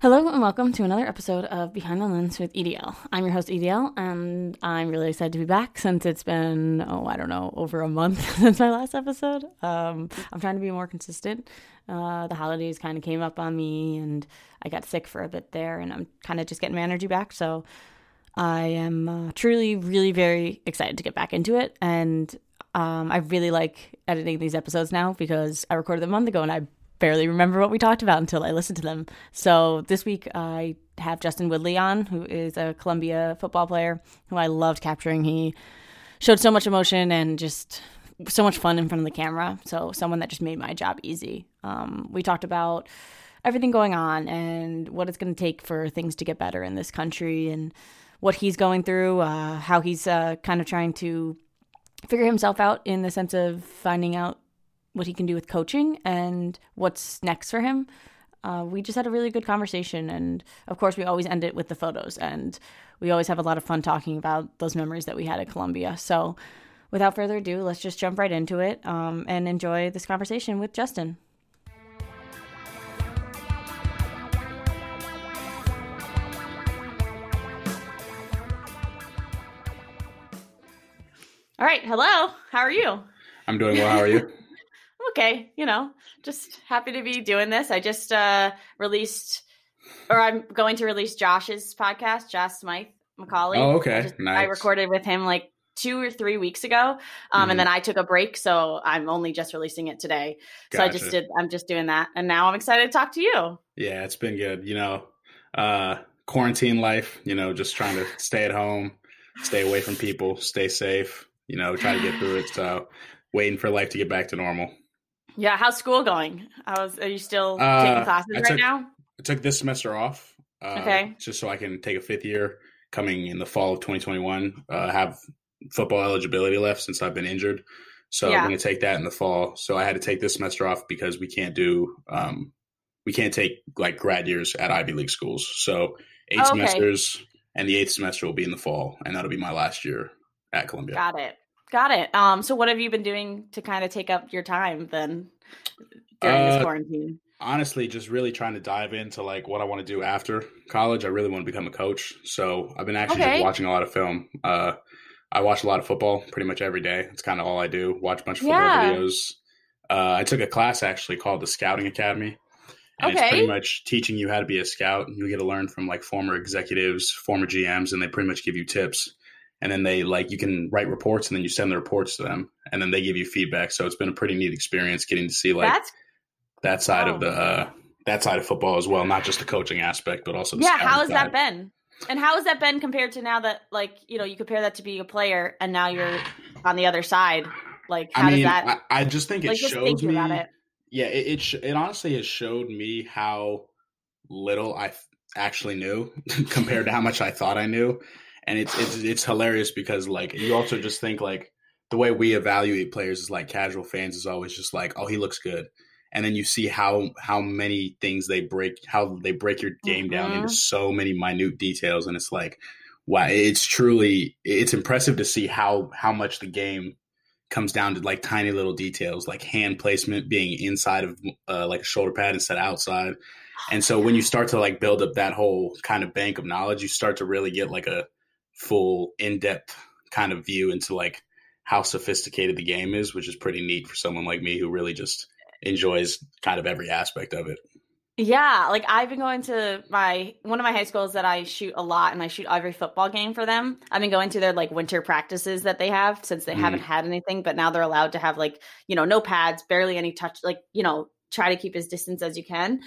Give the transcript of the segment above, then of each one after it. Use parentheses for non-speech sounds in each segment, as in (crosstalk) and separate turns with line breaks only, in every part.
Hello and welcome to another episode of Behind the Lens with EDL. I'm your host EDL, and I'm really excited to be back since it's been oh I don't know over a month (laughs) since my last episode. Um, I'm trying to be more consistent. Uh, the holidays kind of came up on me, and I got sick for a bit there, and I'm kind of just getting my energy back. So I am uh, truly, really, very excited to get back into it, and um, I really like editing these episodes now because I recorded them a month ago, and I barely remember what we talked about until I listened to them. So this week I have Justin Woodley on, who is a Columbia football player who I loved capturing. He showed so much emotion and just so much fun in front of the camera. So someone that just made my job easy. Um, we talked about everything going on and what it's going to take for things to get better in this country and what he's going through, uh, how he's uh, kind of trying to figure himself out in the sense of finding out what he can do with coaching and what's next for him. Uh, we just had a really good conversation. And of course, we always end it with the photos. And we always have a lot of fun talking about those memories that we had at Columbia. So without further ado, let's just jump right into it um, and enjoy this conversation with Justin. All right. Hello. How are you?
I'm doing well. How are you? (laughs)
okay, you know, just happy to be doing this. I just uh released or I'm going to release Josh's podcast, Josh Smythe Macaulay.
Oh, okay.
I, just,
nice.
I recorded with him like two or three weeks ago. Um, mm-hmm. and then I took a break, so I'm only just releasing it today. Gotcha. So I just did I'm just doing that. And now I'm excited to talk to you.
Yeah, it's been good. You know, uh quarantine life, you know, just trying to stay at home, stay away from people, stay safe, you know, try to get through it. So waiting for life to get back to normal.
Yeah, how's school going? How's are you still uh, taking classes I right now?
I took this semester off. Uh, okay. Just so I can take a fifth year coming in the fall of 2021. Uh, have football eligibility left since I've been injured, so yeah. I'm going to take that in the fall. So I had to take this semester off because we can't do um, we can't take like grad years at Ivy League schools. So eight oh, okay. semesters, and the eighth semester will be in the fall, and that'll be my last year at Columbia.
Got it. Got it. Um, so what have you been doing to kind of take up your time then during uh, this quarantine?
Honestly, just really trying to dive into like what I want to do after college. I really want to become a coach. So I've been actually okay. watching a lot of film. Uh, I watch a lot of football pretty much every day. It's kind of all I do. Watch a bunch of football yeah. videos. Uh, I took a class actually called the Scouting Academy. And okay. it's pretty much teaching you how to be a scout. And you get to learn from like former executives, former GMs, and they pretty much give you tips and then they like you can write reports and then you send the reports to them and then they give you feedback so it's been a pretty neat experience getting to see like That's, that side oh. of the uh, that side of football as well not just the coaching aspect but also
yeah how has side. that been and how has that been compared to now that like you know you compare that to being a player and now you're on the other side like how I mean, does that
I, I just think it like, shows me it. yeah it it, sh- it honestly has showed me how little i actually knew (laughs) compared to how much i thought i knew and it's it's it's hilarious because like you also just think like the way we evaluate players is like casual fans is always just like oh he looks good and then you see how how many things they break how they break your game mm-hmm. down into mm-hmm. so many minute details and it's like wow it's truly it's impressive to see how how much the game comes down to like tiny little details like hand placement being inside of uh, like a shoulder pad instead of outside and so when you start to like build up that whole kind of bank of knowledge you start to really get like a full in-depth kind of view into like how sophisticated the game is, which is pretty neat for someone like me who really just enjoys kind of every aspect of it.
Yeah, like I've been going to my one of my high schools that I shoot a lot and I shoot every football game for them. I've been going to their like winter practices that they have since they mm. haven't had anything, but now they're allowed to have like, you know, no pads, barely any touch, like, you know, try to keep as distance as you can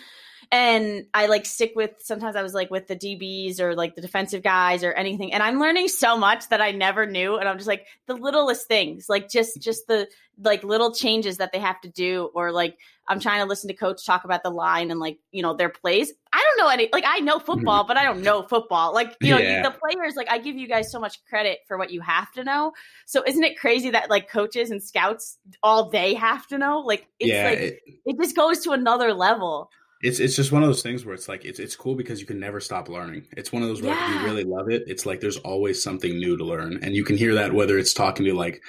and I like stick with sometimes I was like with the DBs or like the defensive guys or anything and I'm learning so much that I never knew and I'm just like the littlest things like just just the like little changes that they have to do or like I'm trying to listen to coach talk about the line and like you know their plays. I don't know any like I know football mm-hmm. but I don't know football. Like you know yeah. the players like I give you guys so much credit for what you have to know. So isn't it crazy that like coaches and scouts all they have to know? Like it's yeah, like it, it just goes to another level
it's it's just one of those things where it's like it's it's cool because you can never stop learning. It's one of those where yeah. you really love it. It's like there's always something new to learn, and you can hear that whether it's talking to like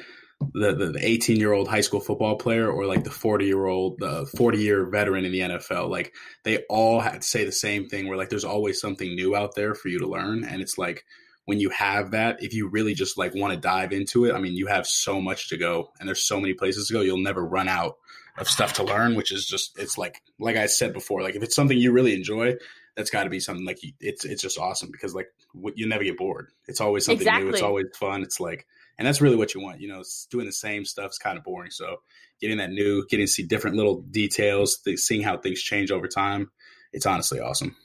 the, the, the 18 year old high school football player or like the 40 year old the 40 year veteran in the NFL like they all had to say the same thing where like there's always something new out there for you to learn and it's like when you have that if you really just like want to dive into it I mean you have so much to go and there's so many places to go you'll never run out of stuff to learn which is just it's like like I said before like if it's something you really enjoy that's got to be something like it's it's just awesome because like you never get bored it's always something exactly. new it's always fun it's like and that's really what you want. You know, doing the same stuff is kind of boring. So getting that new, getting to see different little details, seeing how things change over time, it's honestly awesome.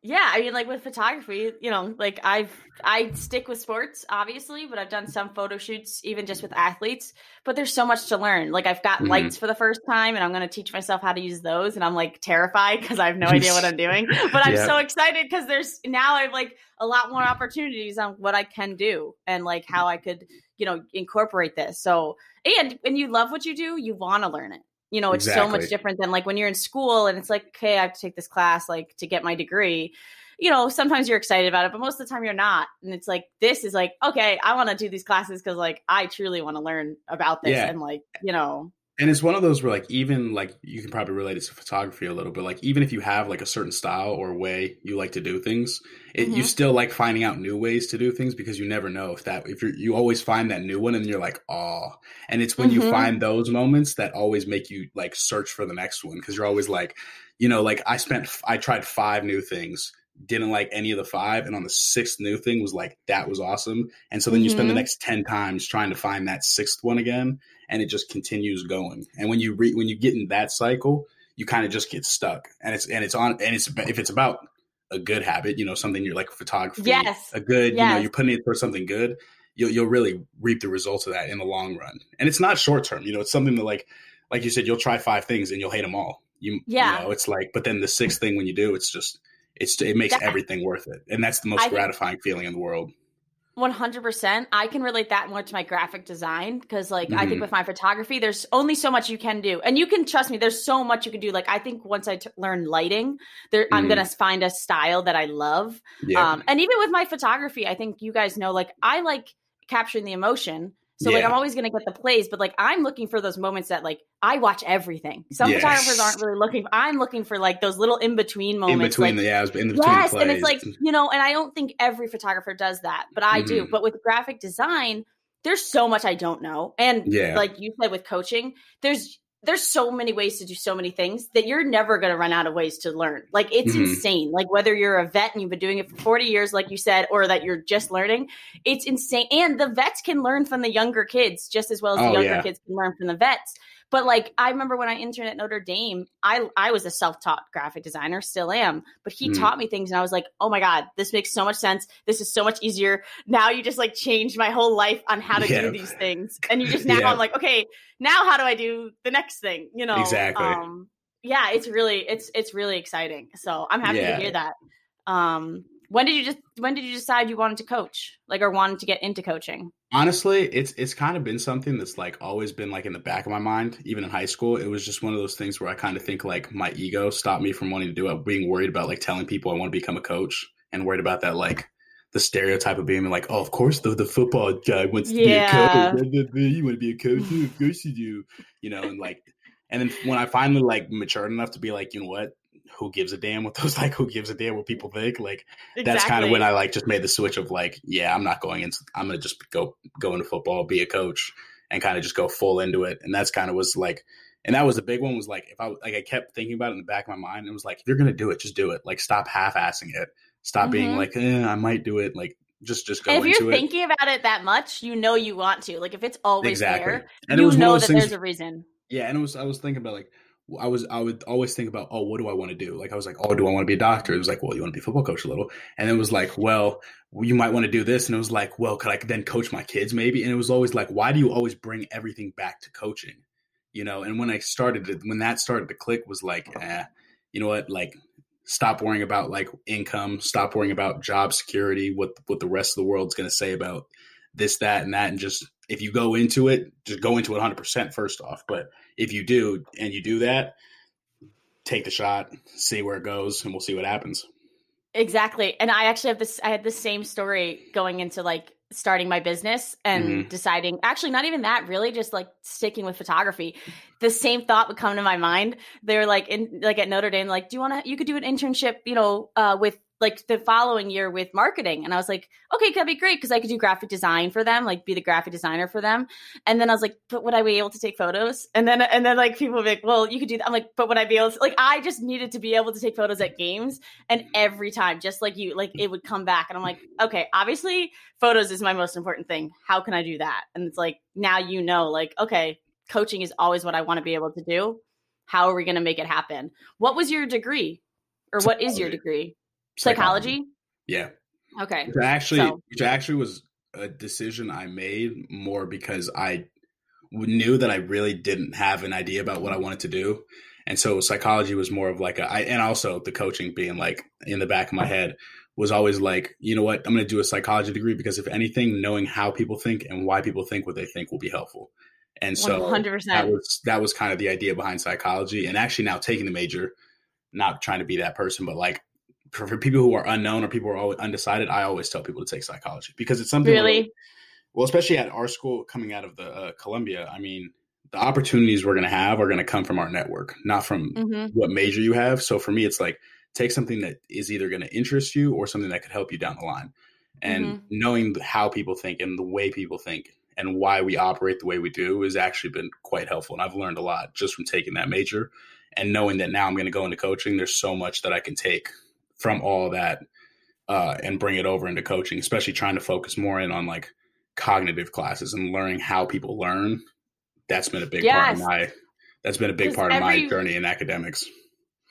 Yeah, I mean, like with photography, you know, like I've I stick with sports, obviously, but I've done some photo shoots, even just with athletes. But there's so much to learn. Like I've got mm-hmm. lights for the first time, and I'm going to teach myself how to use those, and I'm like terrified because I have no (laughs) idea what I'm doing. But I'm yeah. so excited because there's now I have like a lot more opportunities on what I can do and like how I could, you know, incorporate this. So and when you love what you do, you want to learn it. You know, it's exactly. so much different than like when you're in school and it's like, okay, I have to take this class like to get my degree. You know, sometimes you're excited about it, but most of the time you're not. And it's like, this is like, okay, I want to do these classes because like I truly want to learn about this yeah. and like, you know,
and it's one of those where like even like you can probably relate it to photography a little bit like even if you have like a certain style or way you like to do things it, mm-hmm. you still like finding out new ways to do things because you never know if that if you you always find that new one and you're like oh and it's when mm-hmm. you find those moments that always make you like search for the next one because you're always like you know like i spent i tried five new things didn't like any of the five and on the sixth new thing was like that was awesome and so then mm-hmm. you spend the mm-hmm. next 10 times trying to find that sixth one again and it just continues going and when you re- when you get in that cycle you kind of just get stuck and it's and it's on and it's if it's about a good habit you know something you're like photography
yes
a good yes. you know you're putting it for something good you'll you'll really reap the results of that in the long run and it's not short term you know it's something that like like you said you'll try five things and you'll hate them all you yeah you know it's like but then the sixth thing when you do it's just it's it makes that, everything worth it, and that's the most I gratifying think, feeling in the world.
One hundred percent. I can relate that more to my graphic design because, like, mm-hmm. I think mm-hmm. with my photography, there's only so much you can do, and you can trust me. There's so much you can do. Like, I think once I t- learn lighting, there, mm-hmm. I'm gonna find a style that I love. Yeah. Um, and even with my photography, I think you guys know, like, I like capturing the emotion. So yeah. like I'm always gonna get the plays, but like I'm looking for those moments that like I watch everything. Some yes. photographers aren't really looking. For, I'm looking for like those little in between moments.
In between
like,
the yeah, in between yes,
and it's like you know, and I don't think every photographer does that, but I mm-hmm. do. But with graphic design, there's so much I don't know, and yeah. like you said with coaching, there's there's so many ways to do so many things that you're never going to run out of ways to learn. Like it's mm-hmm. insane. Like whether you're a vet and you've been doing it for 40 years, like you said, or that you're just learning, it's insane. And the vets can learn from the younger kids just as well as the oh, younger yeah. kids can learn from the vets. But like I remember when I interned at Notre Dame, I I was a self-taught graphic designer, still am, but he mm. taught me things and I was like, "Oh my god, this makes so much sense. This is so much easier." Now you just like changed my whole life on how to yeah. do these things. And you just (laughs) now yeah. I'm like, "Okay, now how do I do the next thing?" You know.
Exactly. Um,
yeah, it's really it's it's really exciting. So, I'm happy yeah. to hear that. Um when did you just when did you decide you wanted to coach like or wanted to get into coaching?
Honestly it's it's kind of been something that's like always been like in the back of my mind even in high school. It was just one of those things where i kind of think like my ego stopped me from wanting to do it being worried about like telling people i want to become a coach and worried about that like the stereotype of being like oh of course the, the football guy wants to yeah. be a coach. You want to be a coach? (laughs) Of course you do. You know and like and then when i finally like matured enough to be like you know what who gives a damn what those (laughs) like who gives a damn what people think like exactly. that's kind of when i like just made the switch of like yeah i'm not going into i'm gonna just go go into football be a coach and kind of just go full into it and that's kind of was like and that was the big one was like if i like i kept thinking about it in the back of my mind and it was like if you're gonna do it just do it like stop half-assing it stop mm-hmm. being like eh, i might do it like just just go
and if you're
it.
thinking about it that much you know you want to like if it's always exactly. there and you know that things, there's a reason
yeah and it was i was thinking about like I was I would always think about oh what do I want to do? Like I was like oh do I want to be a doctor? It was like well you want to be a football coach a little. And it was like well you might want to do this. And it was like well could I then coach my kids maybe? And it was always like why do you always bring everything back to coaching? You know and when I started to, when that started to click was like eh, you know what? Like stop worrying about like income. Stop worrying about job security what what the rest of the world's going to say about this that and that. And just if you go into it just go into it 100% first off. But if you do and you do that, take the shot, see where it goes, and we'll see what happens.
Exactly. And I actually have this I had the same story going into like starting my business and mm-hmm. deciding actually not even that really just like sticking with photography the same thought would come to my mind they were like in like at notre dame like do you want to you could do an internship you know uh, with like the following year with marketing. And I was like, okay, that'd be great because I could do graphic design for them, like be the graphic designer for them. And then I was like, but would I be able to take photos? And then and then like people would be like, well, you could do that. I'm like, but would I be able to like I just needed to be able to take photos at games. And every time, just like you, like it would come back. And I'm like, okay, obviously photos is my most important thing. How can I do that? And it's like now you know, like, okay, coaching is always what I want to be able to do. How are we going to make it happen? What was your degree? Or what is your degree? Psychology?
Yeah.
Okay.
Which actually, so. which actually was a decision I made more because I knew that I really didn't have an idea about what I wanted to do. And so psychology was more of like a, I, and also the coaching being like in the back of my head was always like, you know what, I'm going to do a psychology degree because if anything, knowing how people think and why people think what they think will be helpful. And so 100%. that was that was kind of the idea behind psychology. And actually now taking the major, not trying to be that person, but like for, for, people who are unknown or people who are always undecided, I always tell people to take psychology because it's something.
Really.
Where, well, especially at our school coming out of the uh, Columbia, I mean, the opportunities we're going to have are going to come from our network, not from mm-hmm. what major you have. So for me, it's like take something that is either going to interest you or something that could help you down the line. And mm-hmm. knowing how people think and the way people think and why we operate the way we do has actually been quite helpful. And I've learned a lot just from taking that major and knowing that now I'm going to go into coaching. There's so much that I can take from all that uh, and bring it over into coaching, especially trying to focus more in on like cognitive classes and learning how people learn. That's been a big yes. part of my that's been a big part of my journey in academics.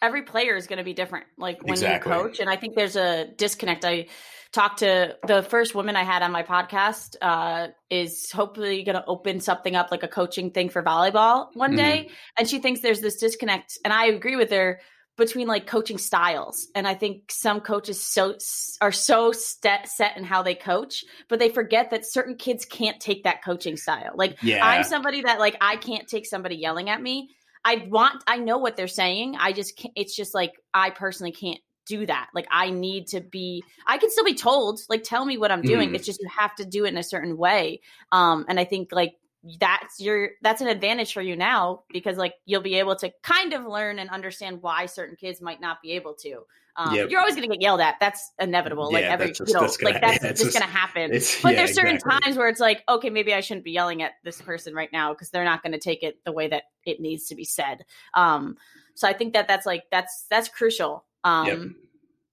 Every player is going to be different, like when exactly. you coach, and I think there's a disconnect. I talked to the first woman I had on my podcast uh, is hopefully going to open something up like a coaching thing for volleyball one mm-hmm. day, and she thinks there's this disconnect, and I agree with her between like coaching styles. And i think some coaches so are so set, set in how they coach but they forget that certain kids can't take that coaching style. Like yeah. i'm somebody that like i can't take somebody yelling at me. I want i know what they're saying. I just can't it's just like i personally can't do that. Like i need to be i can still be told like tell me what i'm doing. Mm. it's just you have to do it in a certain way. Um and i think like that's your that's an advantage for you now because like you'll be able to kind of learn and understand why certain kids might not be able to. Um, yep. You're always going to get yelled at. That's inevitable. Yeah, like every, just, you know, gonna, like that's just, (laughs) just going to happen. But yeah, there's certain exactly. times where it's like, okay, maybe I shouldn't be yelling at this person right now because they're not going to take it the way that it needs to be said. Um, so I think that that's like that's that's crucial. Um, yep.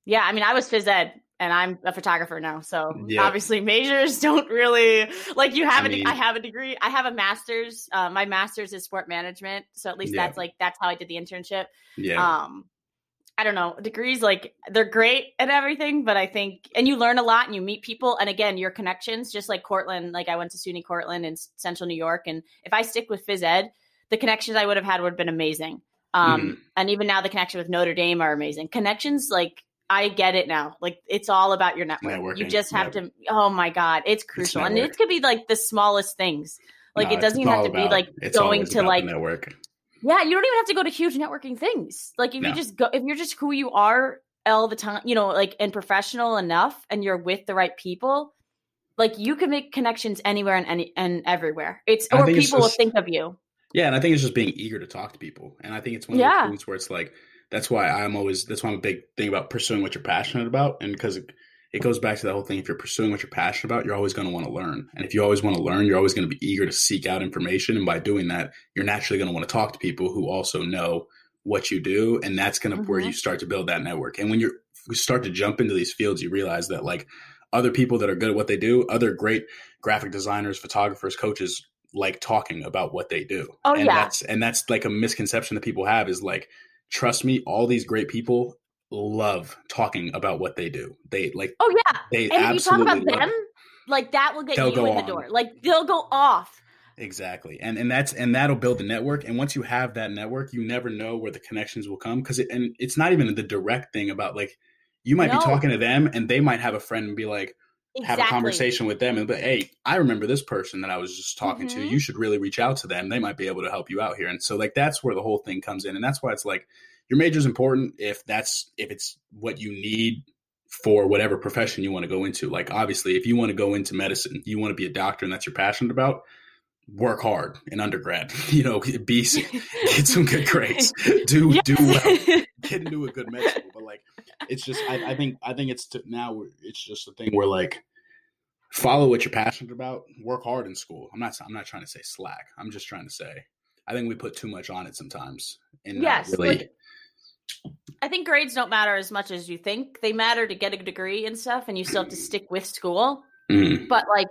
Yeah, I mean, I was phys ed and I'm a photographer now. So obviously majors (laughs) don't really like you have I a mean, I have a degree. I have a master's. Uh, my master's is sport management. So at least yeah. that's like that's how I did the internship.
Yeah.
Um I don't know. Degrees like they're great and everything, but I think and you learn a lot and you meet people and again your connections just like Cortland, like I went to SUNY Cortland in Central New York and if I stick with phys ed, the connections I would have had would have been amazing. Um, mm-hmm. and even now the connection with Notre Dame are amazing. Connections like I get it now. Like it's all about your network. Networking. You just have to. Oh my god, it's crucial, it's and it could be like the smallest things. Like no, it doesn't even have to about, be like going to like
network.
Yeah, you don't even have to go to huge networking things. Like if no. you just go, if you're just who you are all the time, you know, like and professional enough, and you're with the right people, like you can make connections anywhere and any and everywhere. It's or people it's just, will think of you.
Yeah, and I think it's just being eager to talk to people, and I think it's one of yeah. those things where it's like that's why I'm always that's why I'm a big thing about pursuing what you're passionate about, and because it, it goes back to the whole thing. If you're pursuing what you're passionate about, you're always going to want to learn, and if you always want to learn, you're always going to be eager to seek out information, and by doing that, you're naturally going to want to talk to people who also know what you do, and that's going to mm-hmm. where you start to build that network. And when you're you start to jump into these fields, you realize that like other people that are good at what they do, other great graphic designers, photographers, coaches like talking about what they do.
Oh
and
yeah.
That's, and that's like a misconception that people have is like trust me, all these great people love talking about what they do. They like
Oh yeah.
They
and if you talk about them, it. like that will get they'll you in the on. door. Like they'll go off.
Exactly. And and that's and that'll build the network. And once you have that network, you never know where the connections will come. Cause it and it's not even the direct thing about like you might no. be talking to them and they might have a friend and be like, Exactly. have a conversation with them and be, hey, I remember this person that I was just talking mm-hmm. to. You should really reach out to them. They might be able to help you out here. And so like that's where the whole thing comes in. And that's why it's like your major is important if that's if it's what you need for whatever profession you want to go into. Like obviously, if you want to go into medicine, you want to be a doctor, and that's you're passionate about. Work hard in undergrad. (laughs) You know, be (laughs) get some good grades. Do yes. do well. (laughs) Get into a good med school. But like, it's just I, I think I think it's to, now it's just a thing where like follow what you're passionate about. Work hard in school. I'm not I'm not trying to say slack. I'm just trying to say I think we put too much on it sometimes, and yes, really. Like,
I think grades don't matter as much as you think. They matter to get a degree and stuff, and you still have to stick with school. Mm-hmm. But like,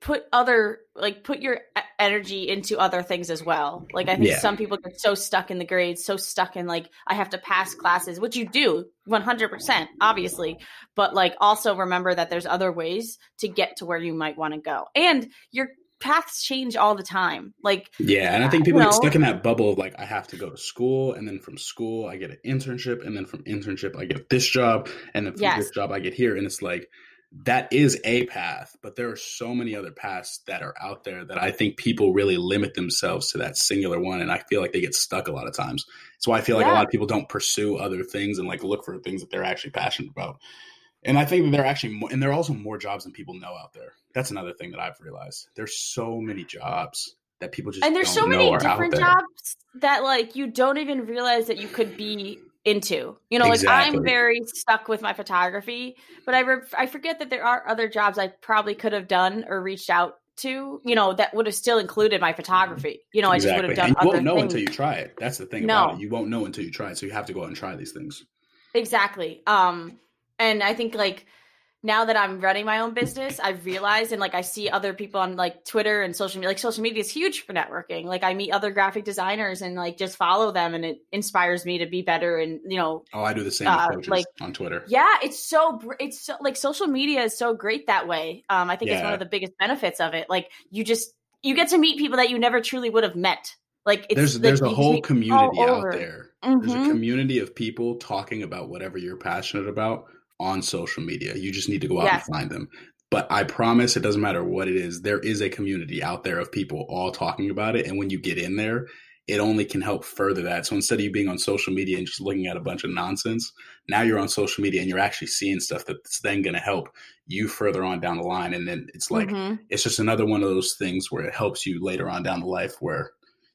put other like put your energy into other things as well. Like I think yeah. some people get so stuck in the grades, so stuck in like I have to pass classes, which you do 100%, obviously, but like also remember that there's other ways to get to where you might want to go. And your paths change all the time. Like
Yeah, and I think people get stuck in that bubble of like I have to go to school and then from school I get an internship and then from internship I get this job and then from yes. this job I get here and it's like that is a path, but there are so many other paths that are out there that I think people really limit themselves to that singular one. And I feel like they get stuck a lot of times. That's why I feel like yeah. a lot of people don't pursue other things and like look for things that they're actually passionate about. And I think that there are actually more, and there are also more jobs than people know out there. That's another thing that I've realized. There's so many jobs that people just
and there's so many different jobs that like you don't even realize that you could be into. You know, exactly. like I'm very stuck with my photography, but I re- I forget that there are other jobs I probably could have done or reached out to. You know, that would have still included my photography. You know, exactly. I just would have done.
And you won't know things. until you try it. That's the thing no. about it. You won't know until you try it. So you have to go out and try these things.
Exactly. Um, and I think like now that I'm running my own business, I've realized and like I see other people on like Twitter and social media, like social media is huge for networking. Like I meet other graphic designers and like just follow them and it inspires me to be better and you know.
Oh, I do the same uh, like on Twitter.
Yeah, it's so it's so like social media is so great that way. Um, I think yeah. it's one of the biggest benefits of it. Like you just you get to meet people that you never truly would have met. Like
there's like, there's a whole community out there. Mm-hmm. There's a mm-hmm. community of people talking about whatever you're passionate about on social media. You just need to go out yes. and find them. But I promise it doesn't matter what it is. There is a community out there of people all talking about it. And when you get in there, it only can help further that. So instead of you being on social media and just looking at a bunch of nonsense, now you're on social media and you're actually seeing stuff that's then going to help you further on down the line. And then it's like, mm-hmm. it's just another one of those things where it helps you later on down the life where,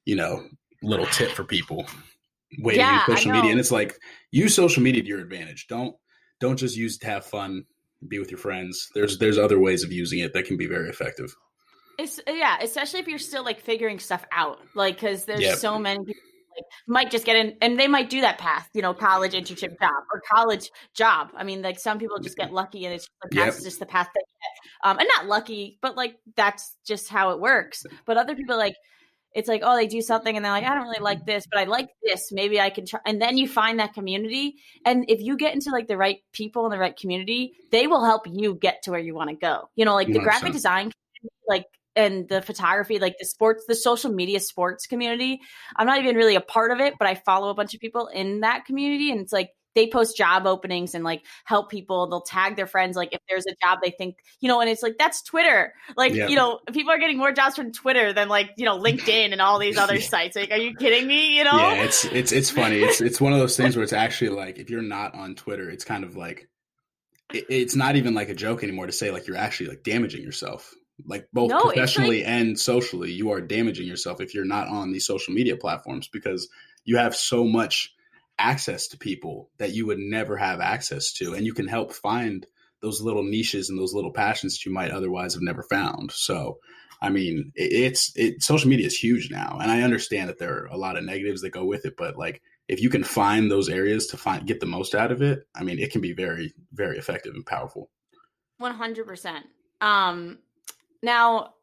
you know, little tip for people way yeah, to use social media. And it's like, use social media to your advantage. Don't don't just use it to have fun, be with your friends. There's there's other ways of using it that can be very effective.
It's yeah, especially if you're still like figuring stuff out, like because there's yep. so many people like might just get in and they might do that path, you know, college internship job or college job. I mean, like some people just get lucky and it's like, yep. that's just the path they get. Um, and not lucky, but like that's just how it works. But other people like it's like oh they do something and they're like i don't really like this but i like this. Maybe i can try. And then you find that community. And if you get into like the right people in the right community they will help you get to where you want to go. You know like the graphic sense. design like and the photography like the sports the social media sports community i'm not even really a part of it but i follow a bunch of people in that community. And it's like they post job openings and like help people. They'll tag their friends, like if there's a job they think, you know, and it's like that's Twitter. Like, yeah. you know, people are getting more jobs from Twitter than like, you know, LinkedIn and all these (laughs) other yeah. sites. Like, are you kidding me? You know?
Yeah, it's it's it's funny. It's it's one of those things where it's actually like if you're not on Twitter, it's kind of like it, it's not even like a joke anymore to say like you're actually like damaging yourself. Like both no, professionally like- and socially, you are damaging yourself if you're not on these social media platforms because you have so much access to people that you would never have access to and you can help find those little niches and those little passions that you might otherwise have never found. So i mean it's it social media is huge now and i understand that there are a lot of negatives that go with it but like if you can find those areas to find get the most out of it i mean it can be very very effective and powerful.
100% um now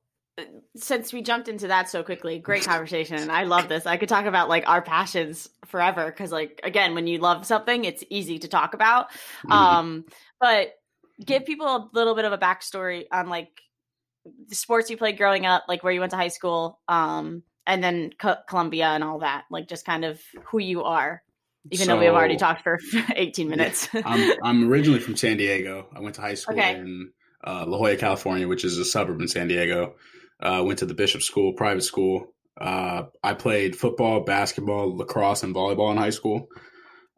since we jumped into that so quickly, great conversation. I love this. I could talk about like our passions forever because, like, again, when you love something, it's easy to talk about. Mm-hmm. Um, but give people a little bit of a backstory on like the sports you played growing up, like where you went to high school, um, and then Co- Columbia and all that. Like, just kind of who you are. Even so, though we've already talked for (laughs) 18 minutes.
I'm, I'm originally from San Diego. I went to high school okay. in uh, La Jolla, California, which is a suburb in San Diego. Uh, went to the Bishop School, private school. Uh, I played football, basketball, lacrosse, and volleyball in high school.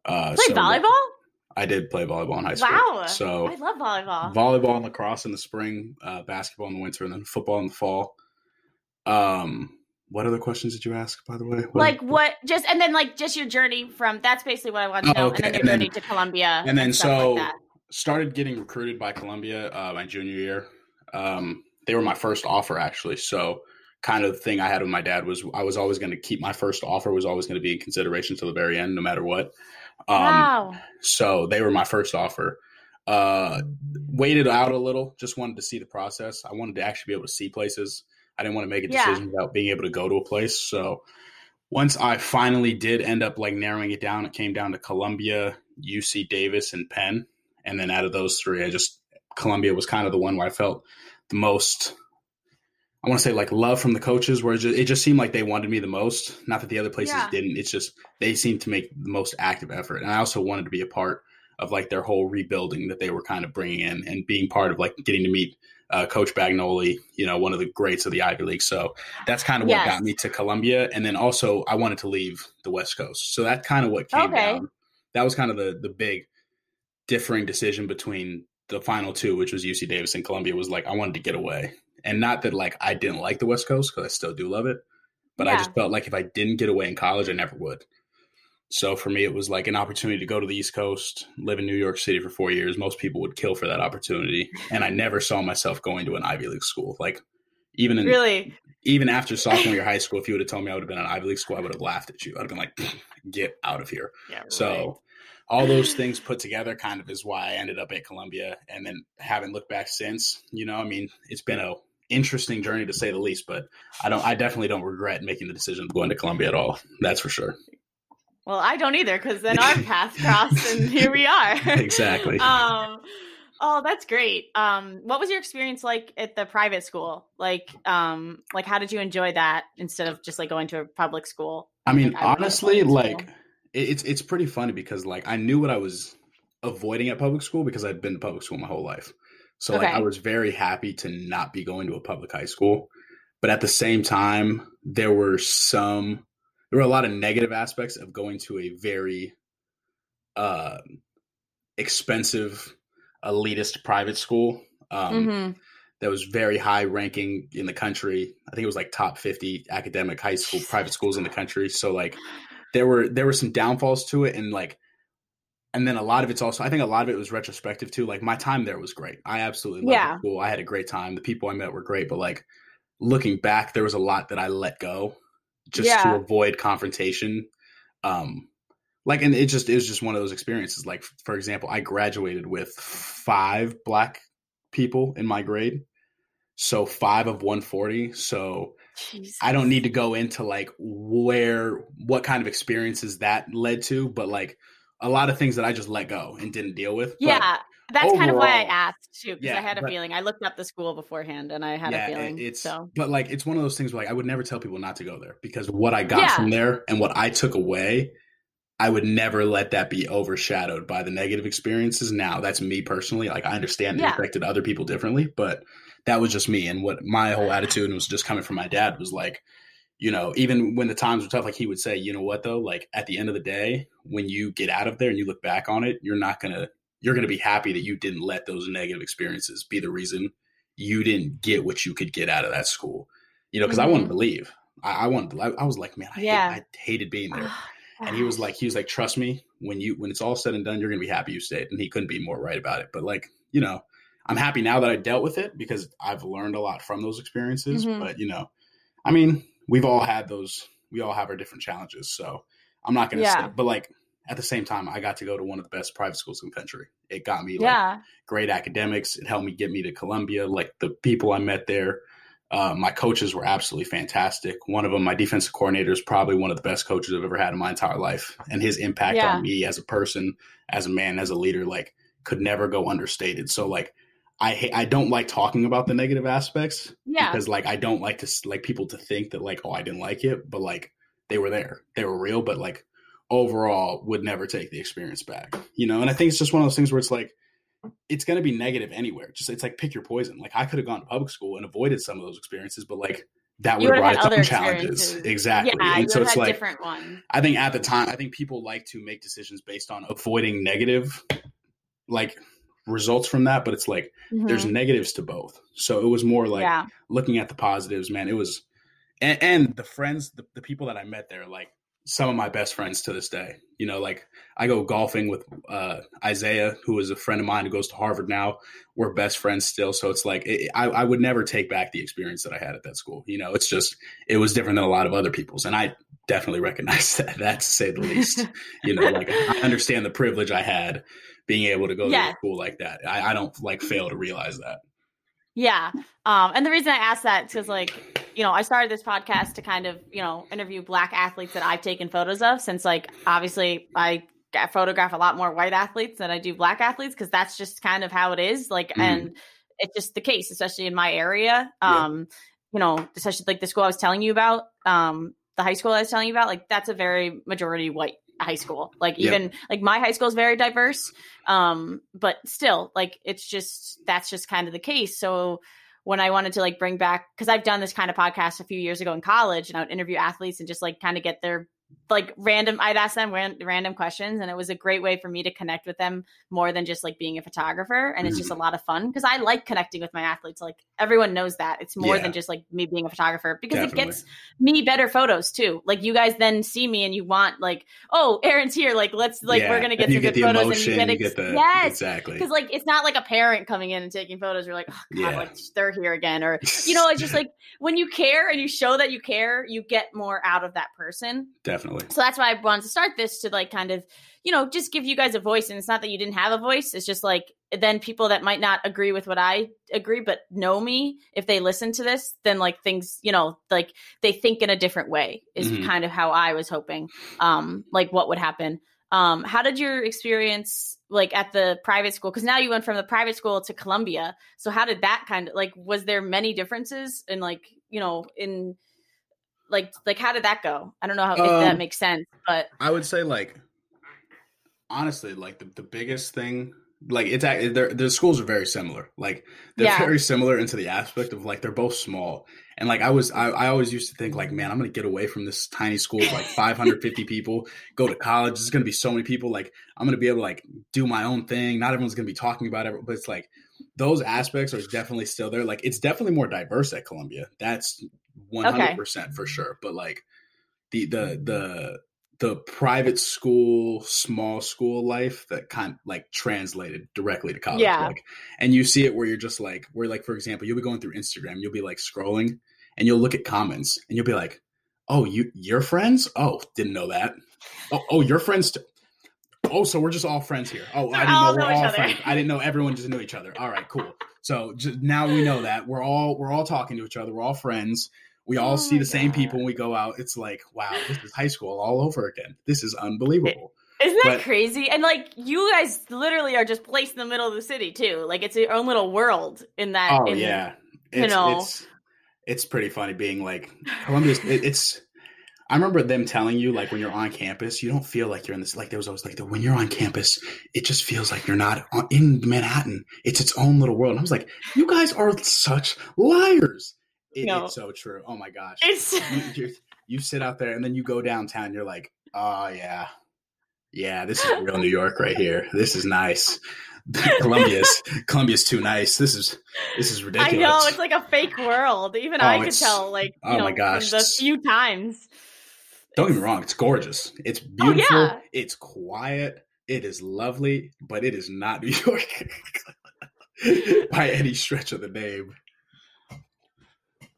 Uh, Played so volleyball?
I did play volleyball in high school.
Wow. So I love volleyball.
Volleyball and lacrosse in the spring, uh, basketball in the winter, and then football in the fall. Um, what other questions did you ask, by the way?
What, like what? Just and then like just your journey from. That's basically what I want to know. Oh, okay. And then your and journey then, to Columbia.
And then and so like started getting recruited by Columbia uh, my junior year. Um, they were my first offer actually. So kind of the thing I had with my dad was I was always going to keep my first offer was always going to be in consideration to the very end, no matter what. Um, wow. So they were my first offer. Uh, waited out a little, just wanted to see the process. I wanted to actually be able to see places. I didn't want to make a decision yeah. without being able to go to a place. So once I finally did end up like narrowing it down, it came down to Columbia, UC Davis, and Penn. And then out of those three, I just Columbia was kind of the one where I felt the most I want to say like love from the coaches, where it just, it just, seemed like they wanted me the most. Not that the other places yeah. didn't. It's just they seemed to make the most active effort, and I also wanted to be a part of like their whole rebuilding that they were kind of bringing in, and being part of like getting to meet uh, Coach Bagnoli, you know, one of the greats of the Ivy League. So that's kind of what yes. got me to Columbia, and then also I wanted to leave the West Coast. So that's kind of what came okay. down. That was kind of the the big differing decision between the final two, which was UC Davis and Columbia, was like I wanted to get away. And not that like I didn't like the West Coast because I still do love it, but yeah. I just felt like if I didn't get away in college, I never would. So for me, it was like an opportunity to go to the East Coast, live in New York City for four years. Most people would kill for that opportunity, and I never saw myself going to an Ivy League school. Like even in
really
even after sophomore year high school, if you would have told me I would have been an Ivy League school, I would have laughed at you. I'd have been like, "Get out of here!" Yeah, right. So all those things put together kind of is why I ended up at Columbia, and then haven't looked back since. You know, I mean, it's been a interesting journey to say the least. But I don't. I definitely don't regret making the decision of going to Columbia at all. That's for sure.
Well, I don't either because then our (laughs) paths crossed and here we are. (laughs)
exactly.
Um, oh, that's great. Um, what was your experience like at the private school? Like, um, like how did you enjoy that instead of just like going to a public school?
I mean, like, honestly, like it's it's pretty funny because like I knew what I was avoiding at public school because I'd been to public school my whole life. So okay. like I was very happy to not be going to a public high school. But at the same time, there were some there were a lot of negative aspects of going to a very uh expensive elitist private school. Um mm-hmm. that was very high ranking in the country. I think it was like top 50 academic high school private schools in the country. So like there were there were some downfalls to it and like and then a lot of it's also I think a lot of it was retrospective too. Like my time there was great. I absolutely loved yeah. school. I had a great time. The people I met were great, but like looking back, there was a lot that I let go just yeah. to avoid confrontation. Um like and it just it was just one of those experiences. Like for example, I graduated with five black people in my grade. So five of 140. So Jesus. I don't need to go into like where what kind of experiences that led to, but like a lot of things that I just let go and didn't deal with.
Yeah. But that's overall, kind of why I asked too, because yeah, I had a but, feeling. I looked up the school beforehand and I had yeah, a feeling. It's so
but like it's one of those things where like I would never tell people not to go there because what I got yeah. from there and what I took away, I would never let that be overshadowed by the negative experiences. Now that's me personally. Like I understand it affected other people differently, but that was just me. And what my whole attitude was just coming from my dad was like, you know, even when the times were tough, like he would say, you know what though, like at the end of the day, when you get out of there and you look back on it, you're not gonna you're gonna be happy that you didn't let those negative experiences be the reason you didn't get what you could get out of that school. You know, because mm-hmm. I wanted to leave. I, I wanted to, I, I, was like, man, I, yeah. hate, I hated being there. and he was like, he was like, trust me, when you when it's all said and done, you're gonna be happy you stayed. And he couldn't be more right about it. But like, you know, I'm happy now that I dealt with it because I've learned a lot from those experiences. Mm-hmm. But you know, I mean, we've all had those. We all have our different challenges. So I'm not going to yeah. say, but like at the same time, I got to go to one of the best private schools in the country. It got me like yeah. great academics. It helped me get me to Columbia. Like the people I met there, uh, my coaches were absolutely fantastic. One of them, my defensive coordinator, is probably one of the best coaches I've ever had in my entire life. And his impact yeah. on me as a person, as a man, as a leader, like could never go understated. So like I I don't like talking about the negative aspects. Yeah. Because like I don't like to like people to think that like oh I didn't like it, but like they were there, they were real, but like overall would never take the experience back. You know, and I think it's just one of those things where it's like it's going to be negative anywhere. Just it's like pick your poison. Like I could have gone to public school and avoided some of those experiences, but like that would have brought its own challenges. Exactly.
Yeah, and so it's like different one.
I think at the time, I think people like to make decisions based on avoiding negative like results from that, but it's like mm-hmm. there's negatives to both. So it was more like yeah. looking at the positives, man. It was, and, and the friends, the, the people that I met there, like some of my best friends to this day. You know, like I go golfing with uh, Isaiah, who is a friend of mine who goes to Harvard now. We're best friends still. So it's like, it, I, I would never take back the experience that I had at that school. You know, it's just, it was different than a lot of other people's. And I definitely (laughs) recognize that, that to say the least. (laughs) you know, like I understand the privilege I had being able to go yeah. to a school like that. I, I don't like fail to realize that.
Yeah. Um, and the reason I asked that is because, like, you know, I started this podcast to kind of, you know, interview black athletes that I've taken photos of since, like, obviously I photograph a lot more white athletes than I do black athletes because that's just kind of how it is. Like, mm. and it's just the case, especially in my area. Um, yeah. You know, especially like the school I was telling you about, um, the high school I was telling you about, like, that's a very majority white high school. Like even yep. like my high school is very diverse. Um, but still, like it's just that's just kind of the case. So when I wanted to like bring back because I've done this kind of podcast a few years ago in college and I would interview athletes and just like kind of get their like random i'd ask them ran, random questions and it was a great way for me to connect with them more than just like being a photographer and it's just a mm-hmm. lot of fun because i like connecting with my athletes like everyone knows that it's more yeah. than just like me being a photographer because Definitely. it gets me better photos too like you guys then see me and you want like oh aaron's here like let's like yeah. we're gonna get some good photos emotion, and you get, ex- you get the, yes exactly because like it's not like a parent coming in and taking photos you're like oh god yeah. like they're here again or you know it's just (laughs) like when you care and you show that you care you get more out of that person
Definitely definitely.
So that's why I wanted to start this to like kind of, you know, just give you guys a voice. And it's not that you didn't have a voice. It's just like then people that might not agree with what I agree, but know me, if they listen to this, then like things, you know, like they think in a different way is mm-hmm. kind of how I was hoping, um, like what would happen. Um, how did your experience like at the private school? Because now you went from the private school to Columbia. So how did that kind of like was there many differences in like you know in like like how did that go? I don't know how um, if that um, makes sense, but
I would say like honestly, like the, the biggest thing like it's the schools are very similar. Like they're yeah. very similar into the aspect of like they're both small. And like I was, I, I always used to think like, man, I'm gonna get away from this tiny school with like (laughs) 550 people, go to college. There's gonna be so many people. Like I'm gonna be able to like do my own thing. Not everyone's gonna be talking about it, but it's like those aspects are definitely still there. Like it's definitely more diverse at Columbia. That's 100 percent for sure. But like the the the the private school, small school life that kind of like translated directly to college. Yeah. Like, and you see it where you're just like, where like, for example, you'll be going through Instagram, you'll be like scrolling and you'll look at comments and you'll be like, oh, you, your friends? Oh, didn't know that. Oh, oh, your friends. T- oh, so we're just all friends here. Oh, I didn't know we're all friends. I didn't know everyone just knew each other. All right, cool. So just, now we know that we're all, we're all talking to each other. We're all friends we all oh see the God. same people when we go out. It's like, wow, this is high school all over again. This is unbelievable.
Isn't that but, crazy? And like you guys literally are just placed in the middle of the city too. Like it's your own little world in that.
Oh
in,
yeah, it's, you know, it's it's pretty funny being like Columbus. it, it's I remember them telling you like when you're on campus, you don't feel like you're in this. Like there was always like the, when you're on campus, it just feels like you're not in Manhattan. It's its own little world. And I was like, you guys are such liars. It, no. It's so true. Oh my gosh. It's you, you, sit out there and then you go downtown. You're like, oh yeah, yeah. This is real New York right here. This is nice. (laughs) Columbia's Columbia's too nice. This is this is ridiculous. I
know it's like a fake world. Even oh, I could tell. Like oh know, my gosh, the few times.
Don't get me wrong. It's gorgeous. It's oh, beautiful. Oh, yeah. It's quiet. It is lovely, but it is not New (laughs) York by any stretch of the name.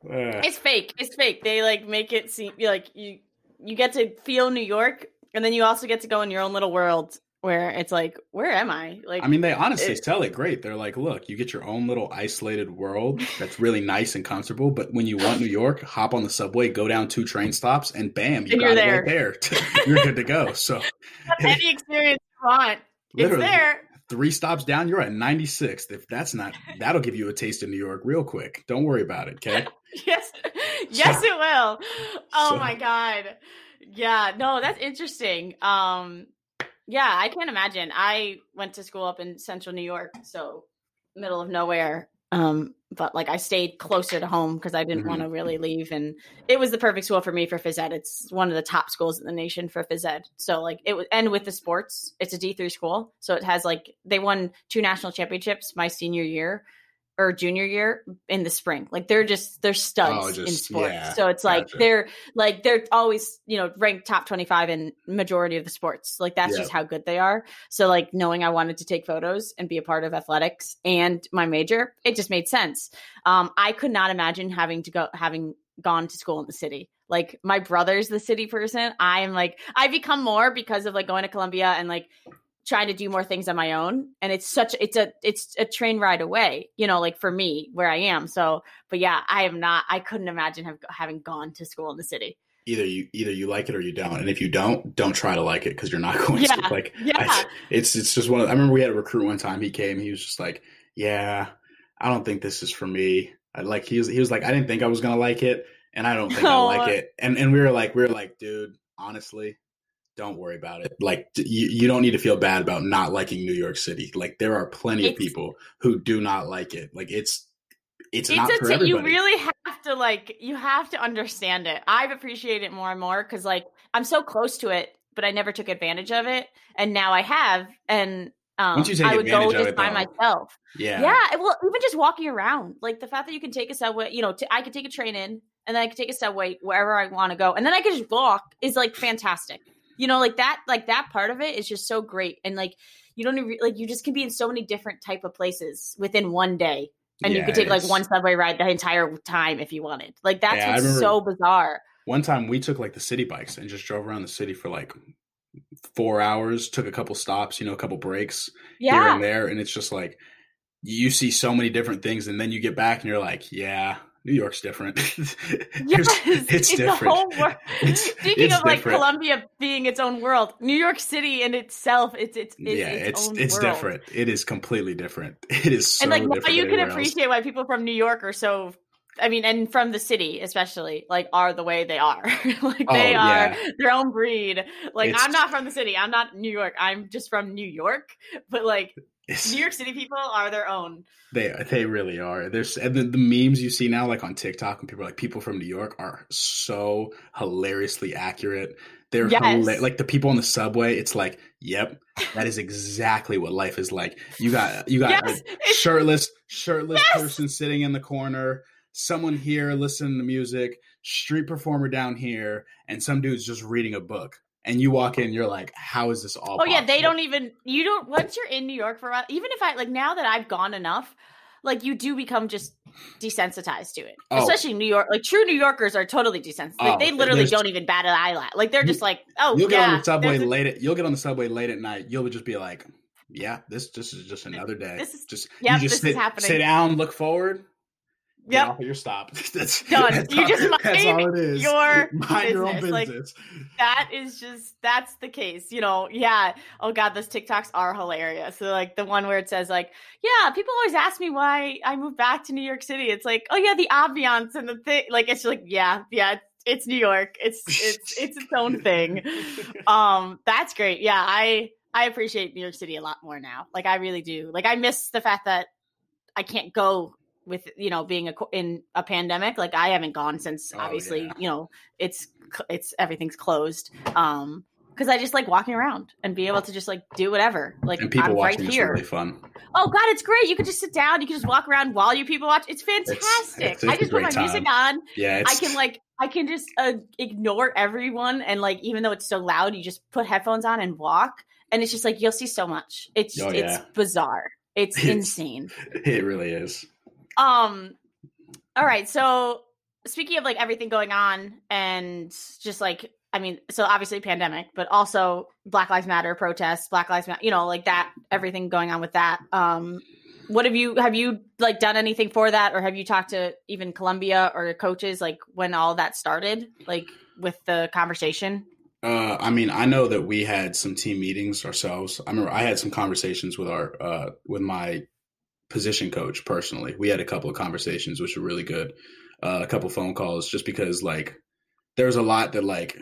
It's fake. It's fake. They like make it seem like you you get to feel New York, and then you also get to go in your own little world where it's like, where am I? Like,
I mean, they honestly it, tell it great. They're like, look, you get your own little isolated world that's really nice and comfortable. But when you want New York, hop on the subway, go down two train stops, and bam, you got it there. right there. (laughs) you're good to go. So, (laughs)
any experience you want, it's there
three stops down, you're at 96th. If that's not, that'll give you a taste of New York real quick. Don't worry about it, okay? (laughs)
yes, yes, so, it will. Oh so. my god, yeah. No, that's interesting. Um, yeah, I can't imagine. I went to school up in central New York, so middle of nowhere. Um, but like I stayed closer to home because I didn't mm-hmm. want to really leave, and it was the perfect school for me for phys ed. It's one of the top schools in the nation for phys ed. So like it was, and with the sports, it's a D three school, so it has like they won two national championships my senior year or junior year in the spring. Like they're just they're studs oh, just, in sports. Yeah, so it's like gotcha. they're like they're always, you know, ranked top 25 in majority of the sports. Like that's just how good they are. So like knowing I wanted to take photos and be a part of athletics and my major, it just made sense. Um I could not imagine having to go having gone to school in the city. Like my brother's the city person. I am like I become more because of like going to Columbia and like trying to do more things on my own. And it's such it's a it's a train ride away you know like for me where i am. So but yeah i am not i couldn't imagine have, having gone to school in the city.
Either you either you like it or you don't. And if you don't don't try to like it because you're not (laughs) going yeah. to like yeah. I, it's it's just one of i remember we had a recruit one time. He came he was just like yeah i don't think this is for me. I, like he was he was like i didn't think i was gonna like it and i don't think oh. i like (laughs) it. And and we were like we were like dude honestly don't worry about it. Like you, you don't need to feel bad about not liking New York City. Like there are plenty it's, of people who do not like it. Like it's it's, it's not for everybody.
You really have to like you have to understand it. I've appreciated it more and more because like I'm so close to it, but I never took advantage of it, and now I have. And um, I would go just by myself.
Yeah,
yeah. Well, even just walking around, like the fact that you can take a subway, you know, t- I could take a train in, and then I could take a subway wherever I want to go, and then I could just walk is like fantastic you know like that like that part of it is just so great. And like you don't even like you just can be in so many different type of places within one day. And yeah, you could take like one subway ride the entire time if you wanted. Like that's yeah, what's so bizarre.
one time we took like the city bikes and just drove around the city for like four hours took a couple stops you know a couple breaks yeah. here and there. And it's just like you see so many different things. And then you get back and you're like yeah New York's different. (laughs)
yes, it's, it's different. (laughs) It's, Speaking it's of like Columbia being its own world, New York City in itself, it's it's, it's
yeah,
it's
it's, it's different. It is completely different. (laughs) It is so
and like
why
you can appreciate else. why people from New York are so. I mean, and from the city especially, like are the way they are. like oh, they are yeah. their own breed. Like I'm not from the city. I'm not New York. I'm just from New York. But like New York City people are their own.
They they really are. There's and the, the memes you see now, like on TikTok, and people are like people from New York are so hilariously accurate. They're yes. hila- like the people on the subway. It's like, yep, that is exactly what life is like. You got you got yes, a shirtless shirtless yes. person sitting in the corner. Someone here listening to music. Street performer down here, and some dude's just reading a book and you walk in, you're like, how is this all? Oh
possible? yeah, they don't even. You don't. Once you're in New York for a while, even if I like now that I've gone enough, like you do become just desensitized to it. Oh. Especially New York. Like true New Yorkers are totally desensitized. Like, oh, they literally don't even bat an eyelash. Like they're just like, oh,
you'll
get
yeah, on the subway late. At, you'll get on the subway late at night. You'll just be like, yeah, this this is just another day. This is just yeah, you just sit, sit down, look forward, yeah, off your stop. (laughs) that's
done. That's you all, just mind it is. your (laughs) mind business.
your own business.
Like, that is just that's the case. You know, yeah. Oh god, those TikToks are hilarious. So like the one where it says like, yeah, people always ask me why I moved back to New York City. It's like, oh yeah, the ambiance and the thing. Like it's like, yeah, yeah. It's New York. It's it's it's its own thing. (laughs) Um, that's great. Yeah, I I appreciate New York City a lot more now. Like I really do. Like I miss the fact that I can't go with you know being a in a pandemic like i haven't gone since oh, obviously yeah. you know it's it's everything's closed um because I just like walking around and be able to just like do whatever. Like
and people I'm right here. really fun.
Oh god, it's great! You can just sit down. You can just walk around while you people watch. It's fantastic. It's, it's, it's I just put my time. music on.
Yeah,
I can like I can just uh, ignore everyone and like even though it's so loud, you just put headphones on and walk, and it's just like you'll see so much. It's oh, yeah. it's bizarre. It's, (laughs) it's insane.
It really is.
Um, all right. So speaking of like everything going on and just like I mean, so obviously pandemic, but also Black Lives Matter protests, Black Lives Matter, you know, like that, everything going on with that. Um, what have you have you like done anything for that, or have you talked to even Columbia or coaches like when all that started, like with the conversation?
Uh, I mean, I know that we had some team meetings ourselves. I remember I had some conversations with our uh, with my position coach personally. We had a couple of conversations which were really good. Uh, a couple phone calls just because like there's a lot that like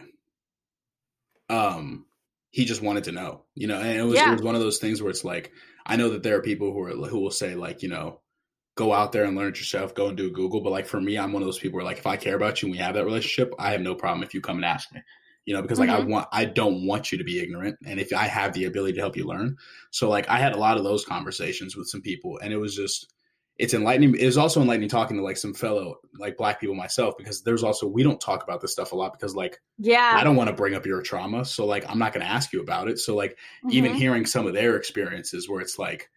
um he just wanted to know, you know, and it was, yeah. it was one of those things where it's like I know that there are people who are who will say like, you know, go out there and learn it yourself, go and do Google. But like for me, I'm one of those people where like if I care about you and we have that relationship, I have no problem if you come and ask me. You know, because like mm-hmm. I want I don't want you to be ignorant. And if I have the ability to help you learn. So like I had a lot of those conversations with some people and it was just it's enlightening. It was also enlightening talking to like some fellow like black people myself because there's also we don't talk about this stuff a lot because like
yeah
I don't want to bring up your trauma so like I'm not going to ask you about it so like mm-hmm. even hearing some of their experiences where it's like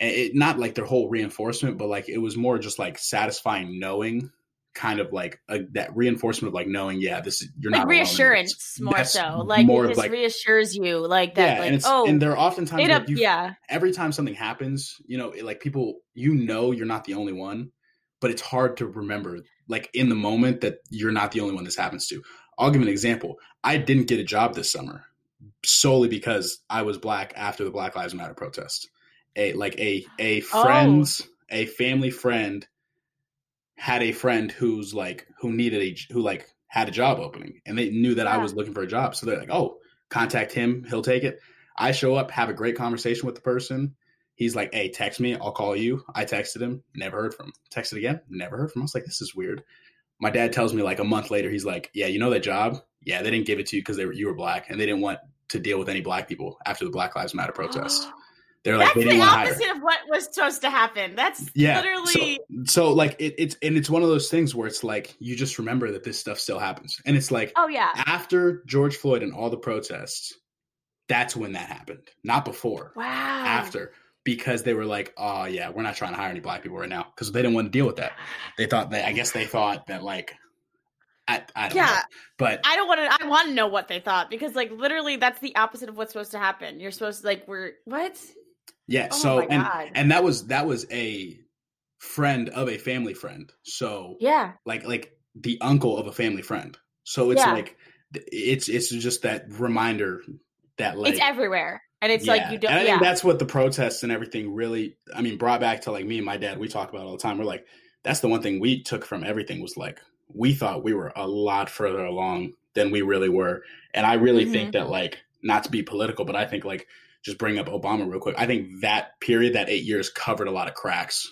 it not like their whole reinforcement but like it was more just like satisfying knowing kind of like a, that reinforcement of like knowing, yeah, this is you're
like
not
reassurance more so. Like more it just like, reassures you, like that. Yeah, like,
and
oh,
and there are oftentimes like
you, yeah.
Every time something happens, you know, like people, you know, you're not the only one, but it's hard to remember, like in the moment, that you're not the only one this happens to. I'll give an example. I didn't get a job this summer solely because I was black after the Black Lives Matter protest. A like a a oh. friend's oh. a family friend had a friend who's like who needed a who like had a job opening and they knew that yeah. I was looking for a job. So they're like, "Oh, contact him, he'll take it." I show up, have a great conversation with the person. He's like, "Hey, text me, I'll call you." I texted him, never heard from him. Texted again, never heard from him. I was like, "This is weird." My dad tells me like a month later, he's like, "Yeah, you know that job? Yeah, they didn't give it to you because they were you were black and they didn't want to deal with any black people after the Black Lives Matter protest."
They're like That's they the opposite of what was supposed to happen. That's yeah. literally
so, so like it, it's and it's one of those things where it's like you just remember that this stuff still happens, and it's like
oh yeah,
after George Floyd and all the protests, that's when that happened, not before.
Wow.
After because they were like, oh yeah, we're not trying to hire any black people right now because they didn't want to deal with that. They thought that I guess they thought that like I, I don't yeah, know. But
I don't want to. I want to know what they thought because, like, literally, that's the opposite of what's supposed to happen. You're supposed to like, we're what?
Yeah. Oh so and and that was that was a friend of a family friend. So
yeah,
like like the uncle of a family friend. So it's yeah. like it's it's just that reminder that like
it's everywhere. And it's yeah. like you don't.
And I
yeah.
think that's what the protests and everything really. I mean, brought back to like me and my dad. We talk about all the time. We're like, that's the one thing we took from everything was like we thought we were a lot further along than we really were. And I really mm-hmm. think that like not to be political, but I think like just bring up Obama real quick. I think that period, that eight years, covered a lot of cracks,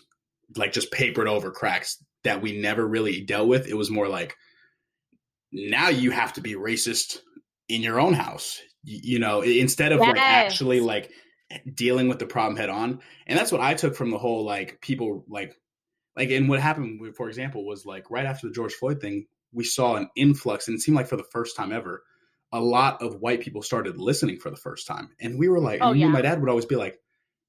like just papered over cracks that we never really dealt with. It was more like now you have to be racist in your own house, you, know, instead of yes. like actually like dealing with the problem head on. And that's what I took from the whole like people like like and what happened for example was like right after the George Floyd thing, we saw an influx and it seemed like for the first time ever a lot of white people started listening for the first time. And we were like, oh, yeah. my dad would always be like,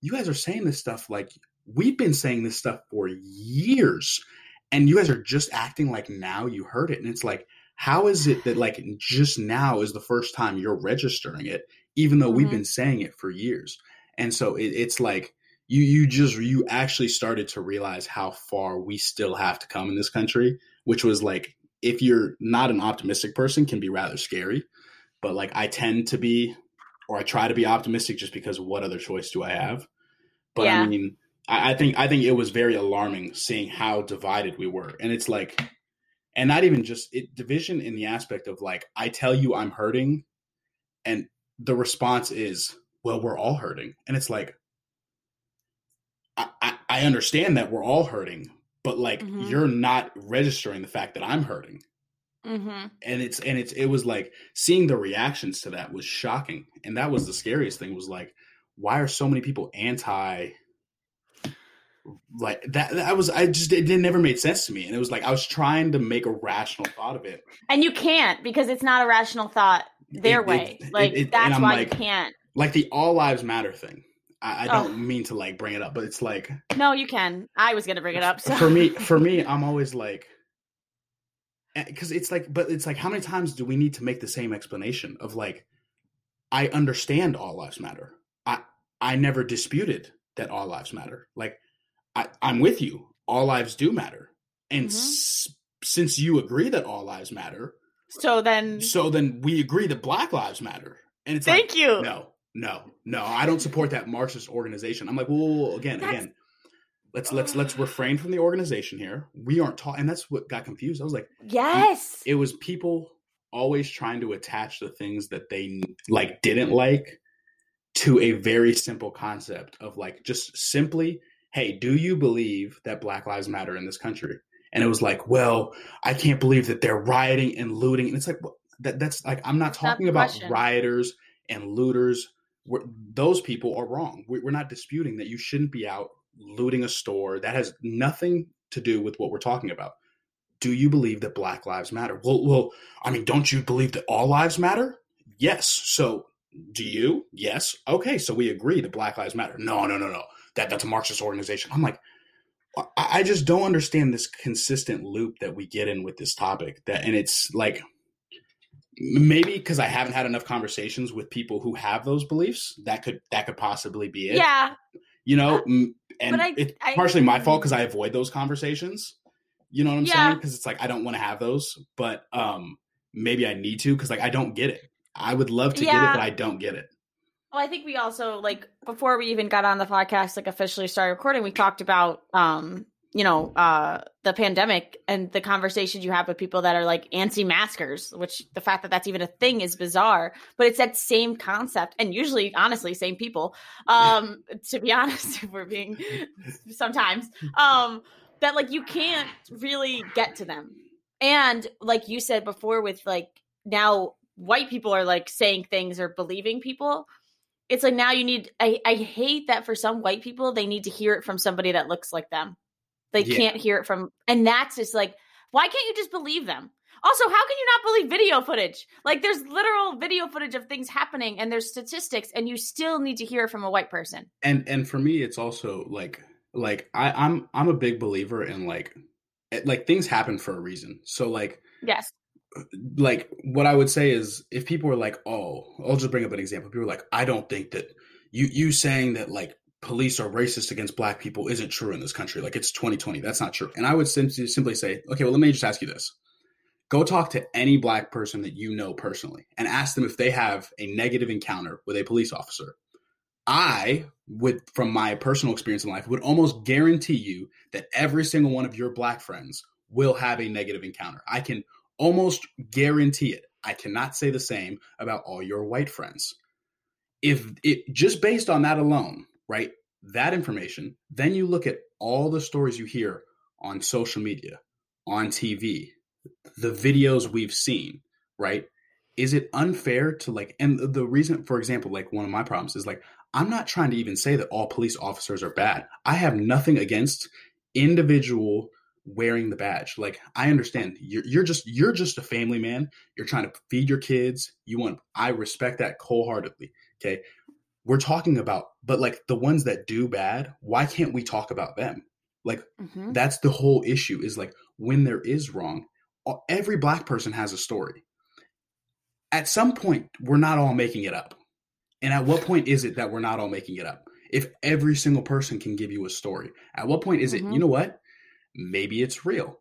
you guys are saying this stuff like we've been saying this stuff for years. And you guys are just acting like now you heard it. And it's like, how is it that like just now is the first time you're registering it, even though mm-hmm. we've been saying it for years? And so it, it's like you you just you actually started to realize how far we still have to come in this country, which was like if you're not an optimistic person, can be rather scary but like I tend to be, or I try to be optimistic just because what other choice do I have? But yeah. I mean, I, I think I think it was very alarming seeing how divided we were, and it's like, and not even just it division in the aspect of like I tell you I'm hurting, and the response is, well, we're all hurting, and it's like. I, I, I understand that we're all hurting, but like mm-hmm. you're not registering the fact that I'm hurting.
Mm-hmm.
And it's and it's it was like seeing the reactions to that was shocking, and that was the scariest thing. Was like, why are so many people anti? Like that, that was I just it, it never made sense to me, and it was like I was trying to make a rational thought of it,
and you can't because it's not a rational thought their it, way. It, like that's why like, you can't.
Like the all lives matter thing. I, I don't oh. mean to like bring it up, but it's like
no, you can. I was gonna bring it up. So.
For me, (laughs) for me, I'm always like because it's like but it's like how many times do we need to make the same explanation of like i understand all lives matter. I i never disputed that all lives matter. Like i i'm with you. All lives do matter. And mm-hmm. s- since you agree that all lives matter
so then
so then we agree that black lives matter. And it's
thank
like,
you.
no no no i don't support that marxist organization. I'm like well again That's- again let's let's let's refrain from the organization here. We aren't taught, and that's what got confused. I was like,
yes,
it was people always trying to attach the things that they like didn't like to a very simple concept of like just simply hey, do you believe that Black Lives Matter in this country? And it was like, well, I can't believe that they're rioting and looting. And it's like, well, that, that's like, I'm not talking about question. rioters and looters. We're, those people are wrong. We're not disputing that you shouldn't be out looting a store. That has nothing to do with what we're talking about. Do you believe that Black Lives Matter? Well, well, I mean, don't you believe that all lives matter? Yes. So, do you? Yes. Okay. So we agree that Black Lives Matter. No, no, no, no. That that's a Marxist organization. I'm like, I just don't understand this consistent loop that we get in with this topic. That and it's like maybe because I haven't had enough conversations with people who have those beliefs. That could that could possibly be it.
Yeah,
you know, uh, and I, it's I, partially my fault because I avoid those conversations. You know what I'm yeah. saying? Because it's like I don't want to have those, but um, maybe I need to because like I don't get it. I would love to yeah. get it, but I don't get it.
Well, I think we also like before we even got on the podcast, like officially started recording, we talked about um, you know, uh the pandemic and the conversations you have with people that are like anti-maskers, which the fact that that's even a thing is bizarre, but it's that same concept and usually honestly same people. Um to be (laughs) honest, if we're being (laughs) sometimes um that like you can't really get to them. And like you said before with like now white people are like saying things or believing people it's like now you need I, I hate that for some white people they need to hear it from somebody that looks like them they yeah. can't hear it from and that's just like why can't you just believe them? Also how can you not believe video footage? Like there's literal video footage of things happening and there's statistics and you still need to hear it from a white person.
And and for me it's also like like I, i'm i'm a big believer in like eh, like things happen for a reason. So like
yes.
Uh, like what I would say is if people are like, oh, I'll just bring up an example. People are like, I don't think that you you saying that like police are racist against black people isn't true in this country. Like it's 2020. That's not true. And I would simply simply say, okay, well, let me just ask you this. Go talk to any black person that you know personally and ask them if they have a negative encounter with a police officer. I would, from my personal experience in life, would almost guarantee you that every single one of your black friends will have a negative encounter. I can almost guarantee it. I cannot say the same about all your white friends. If it just based on that alone, right? That information, then you look at all the stories you hear on social media, on TV, the videos we've seen, right? Is it unfair to like, and the reason, for example, like one of my problems is like, I'm not trying to even say that all police officers are bad. I have nothing against individual wearing the badge. Like I understand you're you're just you're just a family man. You're trying to feed your kids. You want I respect that wholeheartedly. Okay. We're talking about, but like the ones that do bad, why can't we talk about them? Like mm-hmm. that's the whole issue is like when there is wrong, every black person has a story. At some point, we're not all making it up. And at what point is it that we're not all making it up? If every single person can give you a story, at what point is it, mm-hmm. you know what? maybe it's real.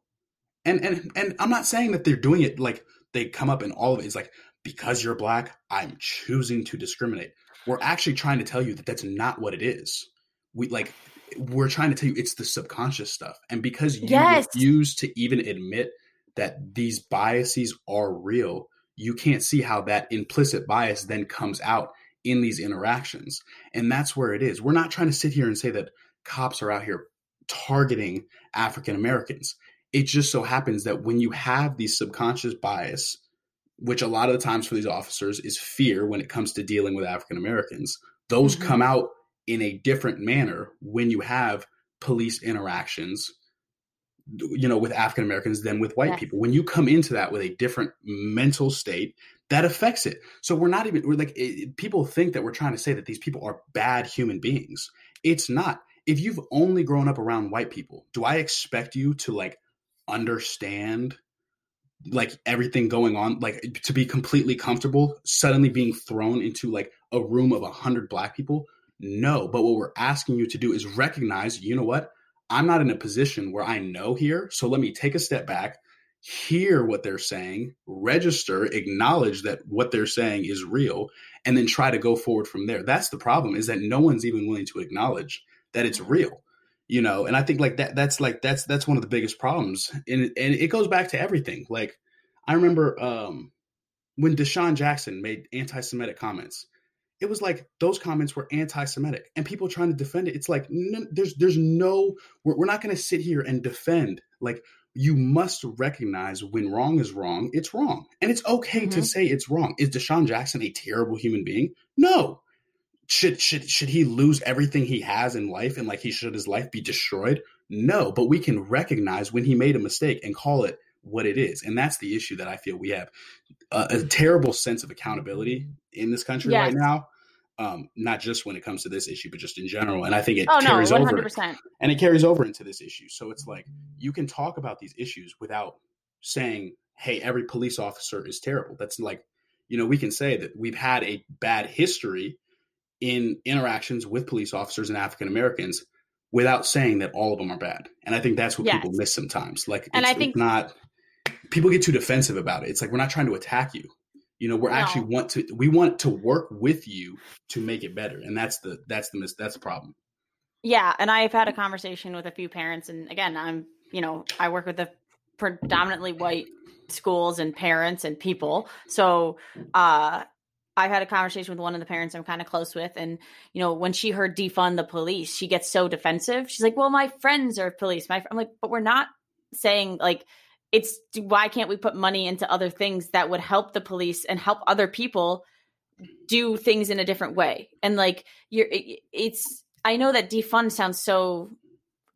And and and I'm not saying that they're doing it like they come up in all of it. It's like because you're black, I'm choosing to discriminate. We're actually trying to tell you that that's not what it is. We like we're trying to tell you it's the subconscious stuff. And because you yes. refuse to even admit that these biases are real, you can't see how that implicit bias then comes out in these interactions. And that's where it is. We're not trying to sit here and say that cops are out here targeting African Americans. It just so happens that when you have these subconscious bias, which a lot of the times for these officers is fear when it comes to dealing with African Americans, those mm-hmm. come out in a different manner when you have police interactions you know with african americans than with white yes. people. When you come into that with a different mental state that affects it. So we're not even we're like it, people think that we're trying to say that these people are bad human beings. It's not. If you've only grown up around white people, do I expect you to like understand like everything going on, like to be completely comfortable suddenly being thrown into like a room of a hundred black people? No, but what we're asking you to do is recognize, you know what? I'm not in a position where I know here. So let me take a step back, hear what they're saying, register, acknowledge that what they're saying is real, and then try to go forward from there. That's the problem is that no one's even willing to acknowledge that it's real you know and i think like that that's like that's that's one of the biggest problems and and it goes back to everything like i remember um when DeSean Jackson made anti-Semitic comments, it was like those comments were anti-Semitic, and people trying to defend it. It's like there's there's no we're, we're not going to sit here and defend. Like you must recognize when wrong is wrong, it's wrong, and it's okay mm-hmm. to say it's wrong. Is DeSean Jackson a terrible human being? No. Should should should he lose everything he has in life and like he should his life be destroyed? No, but we can recognize when he made a mistake and call it what it is. And that's the issue that I feel we have a, a terrible sense of accountability in this country yes. right now. Um, not just when it comes to this issue, but just in general. And I think it oh, carries no, over, and it carries over into this issue. So it's like you can talk about these issues without saying, "Hey, every police officer is terrible." That's like, you know, we can say that we've had a bad history in interactions with police officers and African Americans without saying that all of them are bad. And I think that's what yes. people miss sometimes. Like, and I think not people get too defensive about it. It's like we're not trying to attack you. You know, we're no. actually want to we want to work with you to make it better, and that's the that's the mis- that's the problem.
Yeah, and I've had a conversation with a few parents, and again, I'm you know I work with the predominantly white schools and parents and people, so uh I've had a conversation with one of the parents I'm kind of close with, and you know, when she heard defund the police, she gets so defensive. She's like, "Well, my friends are police." My I'm like, but we're not saying like it's why can't we put money into other things that would help the police and help other people do things in a different way and like you're it's i know that defund sounds so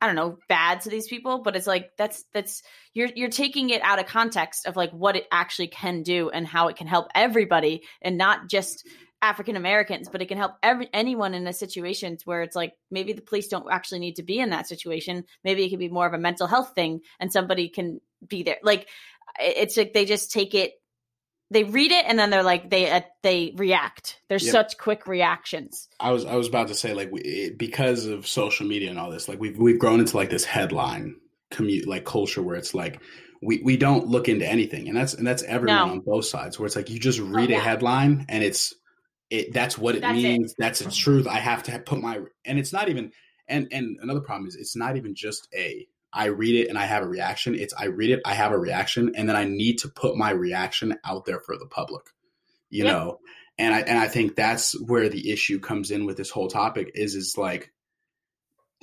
i don't know bad to these people but it's like that's that's you're you're taking it out of context of like what it actually can do and how it can help everybody and not just African Americans, but it can help every anyone in a situation where it's like maybe the police don't actually need to be in that situation. Maybe it can be more of a mental health thing, and somebody can be there. Like it's like they just take it, they read it, and then they're like they uh, they react. There's yep. such quick reactions.
I was I was about to say like we, because of social media and all this, like we've we've grown into like this headline commute like culture where it's like we, we don't look into anything and that's and that's everyone no. on both sides where it's like you just oh, read oh, yeah. a headline and it's it that's what it that's means. It. That's the truth. I have to put my and it's not even and and another problem is it's not even just a I read it and I have a reaction. It's I read it, I have a reaction, and then I need to put my reaction out there for the public. You yep. know, and I and I think that's where the issue comes in with this whole topic is is like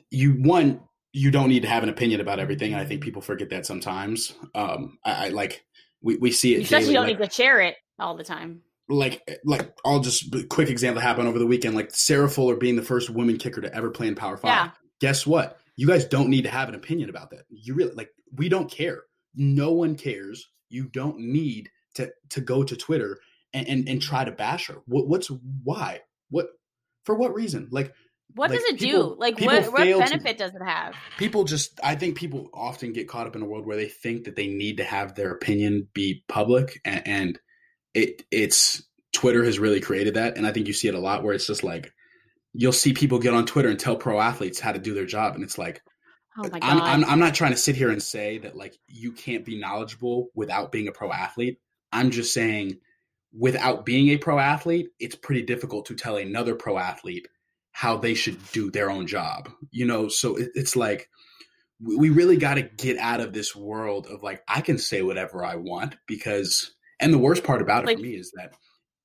you one you don't need to have an opinion about everything. And I think people forget that sometimes. Um, I, I like we, we see it.
You especially don't like, need to share it all the time
like like I'll just quick example happened over the weekend. Like Sarah Fuller being the first woman kicker to ever play in Power Five. Yeah. Guess what? You guys don't need to have an opinion about that. You really like we don't care. No one cares. You don't need to to go to Twitter and and, and try to bash her. What, what's why? What for what reason? Like
what like, does it people, do? Like what, what benefit to, does it have?
People just I think people often get caught up in a world where they think that they need to have their opinion be public and, and it it's Twitter has really created that, and I think you see it a lot where it's just like you'll see people get on Twitter and tell pro athletes how to do their job, and it's like. Oh my God. I'm, I'm, I'm not trying to sit here and say that like you can't be knowledgeable without being a pro athlete. I'm just saying without being a pro athlete, it's pretty difficult to tell another pro athlete how they should do their own job. You know, so it, it's like we really got to get out of this world of like I can say whatever I want because and the worst part about it like, for me is that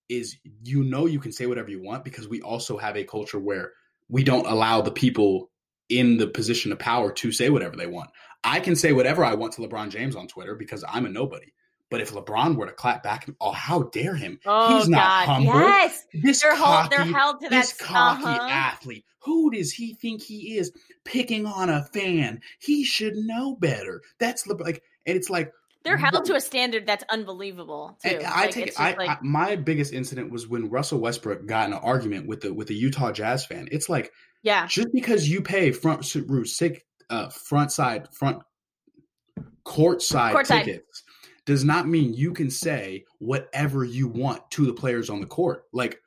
is you know you can say whatever you want because we also have a culture where we don't allow the people in the position of power to say whatever they want. I can say whatever I want to LeBron James on Twitter because I'm a nobody. But if LeBron were to clap back, oh, how dare him?
Oh, He's not God. humble. Yes,
this they're, cocky, they're held to this that, cocky uh-huh. athlete. Who does he think he is? Picking on a fan. He should know better. That's like, and it's like,
they're held to a standard that's unbelievable. Too.
I like, take I, like, I, my biggest incident was when Russell Westbrook got in an argument with the with the Utah Jazz fan. It's like,
yeah,
just because you pay front row sick uh, front side front court side court tickets side. does not mean you can say whatever you want to the players on the court. Like,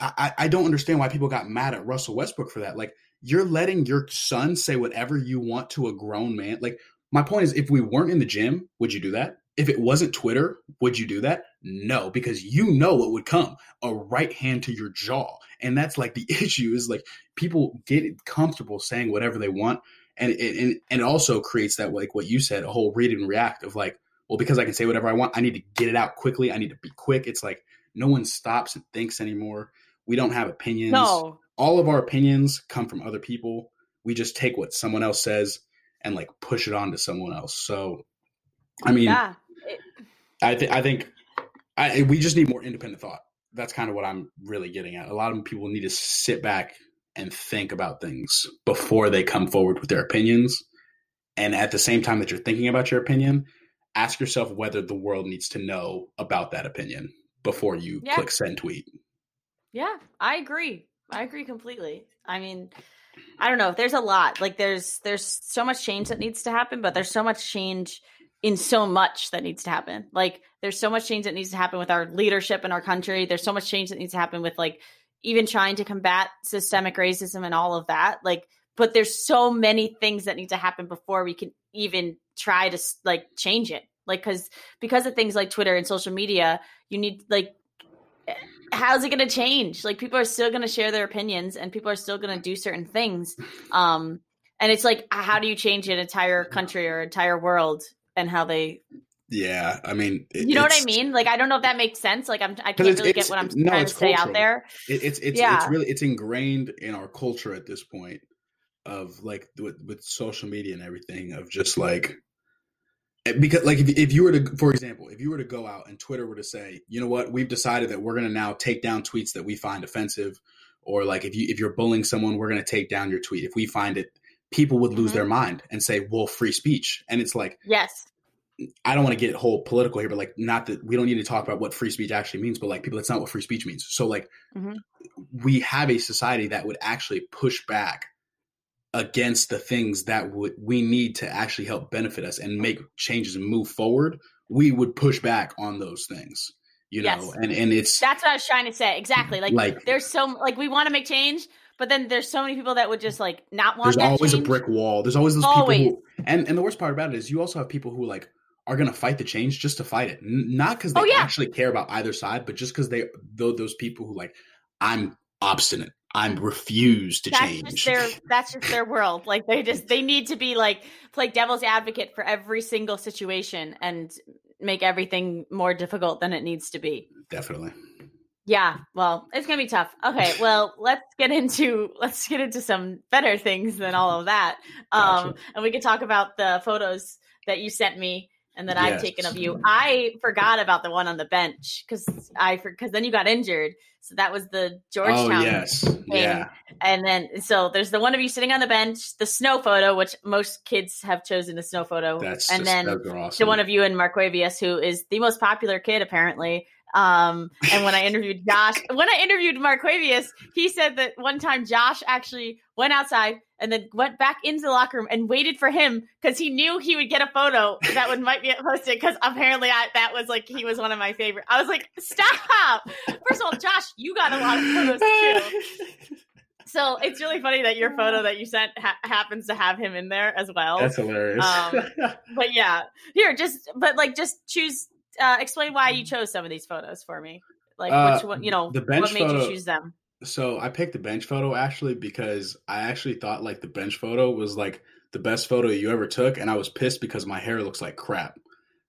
I, I don't understand why people got mad at Russell Westbrook for that. Like, you're letting your son say whatever you want to a grown man. Like my point is, if we weren't in the gym, would you do that? If it wasn't Twitter, would you do that? No, because you know what would come a right hand to your jaw. And that's like the (laughs) issue is like people get comfortable saying whatever they want. And it, and, and it also creates that, like what you said, a whole read and react of like, well, because I can say whatever I want, I need to get it out quickly. I need to be quick. It's like no one stops and thinks anymore We don't have opinions. No. All of our opinions come from other people. We just take what someone else says and like push it on to someone else. So, I mean, yeah. I think I think I, we just need more independent thought. That's kind of what I'm really getting at. A lot of people need to sit back and think about things before they come forward with their opinions. And at the same time that you're thinking about your opinion, ask yourself whether the world needs to know about that opinion before you yeah. click send tweet.
Yeah, I agree. I agree completely. I mean, I don't know. There's a lot. Like there's there's so much change that needs to happen, but there's so much change in so much that needs to happen. Like there's so much change that needs to happen with our leadership in our country. There's so much change that needs to happen with like even trying to combat systemic racism and all of that. Like but there's so many things that need to happen before we can even try to like change it. Like cuz because of things like Twitter and social media, you need like how's it going to change? Like people are still going to share their opinions and people are still going to do certain things. Um, and it's like, how do you change an entire country or entire world and how they?
Yeah, I mean,
it, you know what I mean. Like, I don't know if that makes sense. Like, I'm I can't really get what I'm no, trying to cultural. say out there.
It, it's it's yeah. it's really it's ingrained in our culture at this point of like with, with social media and everything of just like because like if, if you were to for example if you were to go out and twitter were to say you know what we've decided that we're going to now take down tweets that we find offensive or like if you if you're bullying someone we're going to take down your tweet if we find it people would lose mm-hmm. their mind and say well free speech and it's like
yes
i don't want to get whole political here but like not that we don't need to talk about what free speech actually means but like people that's not what free speech means so like mm-hmm. we have a society that would actually push back against the things that would we need to actually help benefit us and make changes and move forward, we would push back on those things. You know, yes. and and it's
that's what I was trying to say exactly. Like, like there's so like we want to make change, but then there's so many people that would just like not want.
There's always
change.
a brick wall. There's always those always. people who, and and the worst part about it is you also have people who like are going to fight the change just to fight it, N- not because oh, they oh, yeah. actually care about either side, but just because they those people who like I'm obstinate. I'm refused to
that's
change.
Just their, (laughs) that's just their world. Like they just they need to be like play devil's advocate for every single situation and make everything more difficult than it needs to be.
Definitely.
Yeah, well, it's gonna be tough. Okay, well, let's get into let's get into some better things than all of that. Um, gotcha. and we can talk about the photos that you sent me and that yes. I've taken of you. I forgot about the one on the bench because I because then you got injured. So that was the Georgetown. Oh
yes, yeah.
And then so there's the one of you sitting on the bench, the snow photo, which most kids have chosen the snow photo.
That's
and
just,
then
awesome.
the one of you and Marquavius, who is the most popular kid apparently. Um, and when I (laughs) interviewed Josh, when I interviewed Mark Marquavius, he said that one time Josh actually went outside and then went back into the locker room and waited for him because he knew he would get a photo that would might be posted because apparently I, that was like he was one of my favorite. I was like, stop! First of all, Josh, you got a lot of photos too. (laughs) So it's really funny that your photo that you sent ha- happens to have him in there as well.
That's hilarious. Um,
but yeah, here, just but like just choose. Uh, explain why you chose some of these photos for me. Like uh, which one, you know, the bench what made photo, you choose them?
So I picked the bench photo actually because I actually thought like the bench photo was like the best photo you ever took, and I was pissed because my hair looks like crap.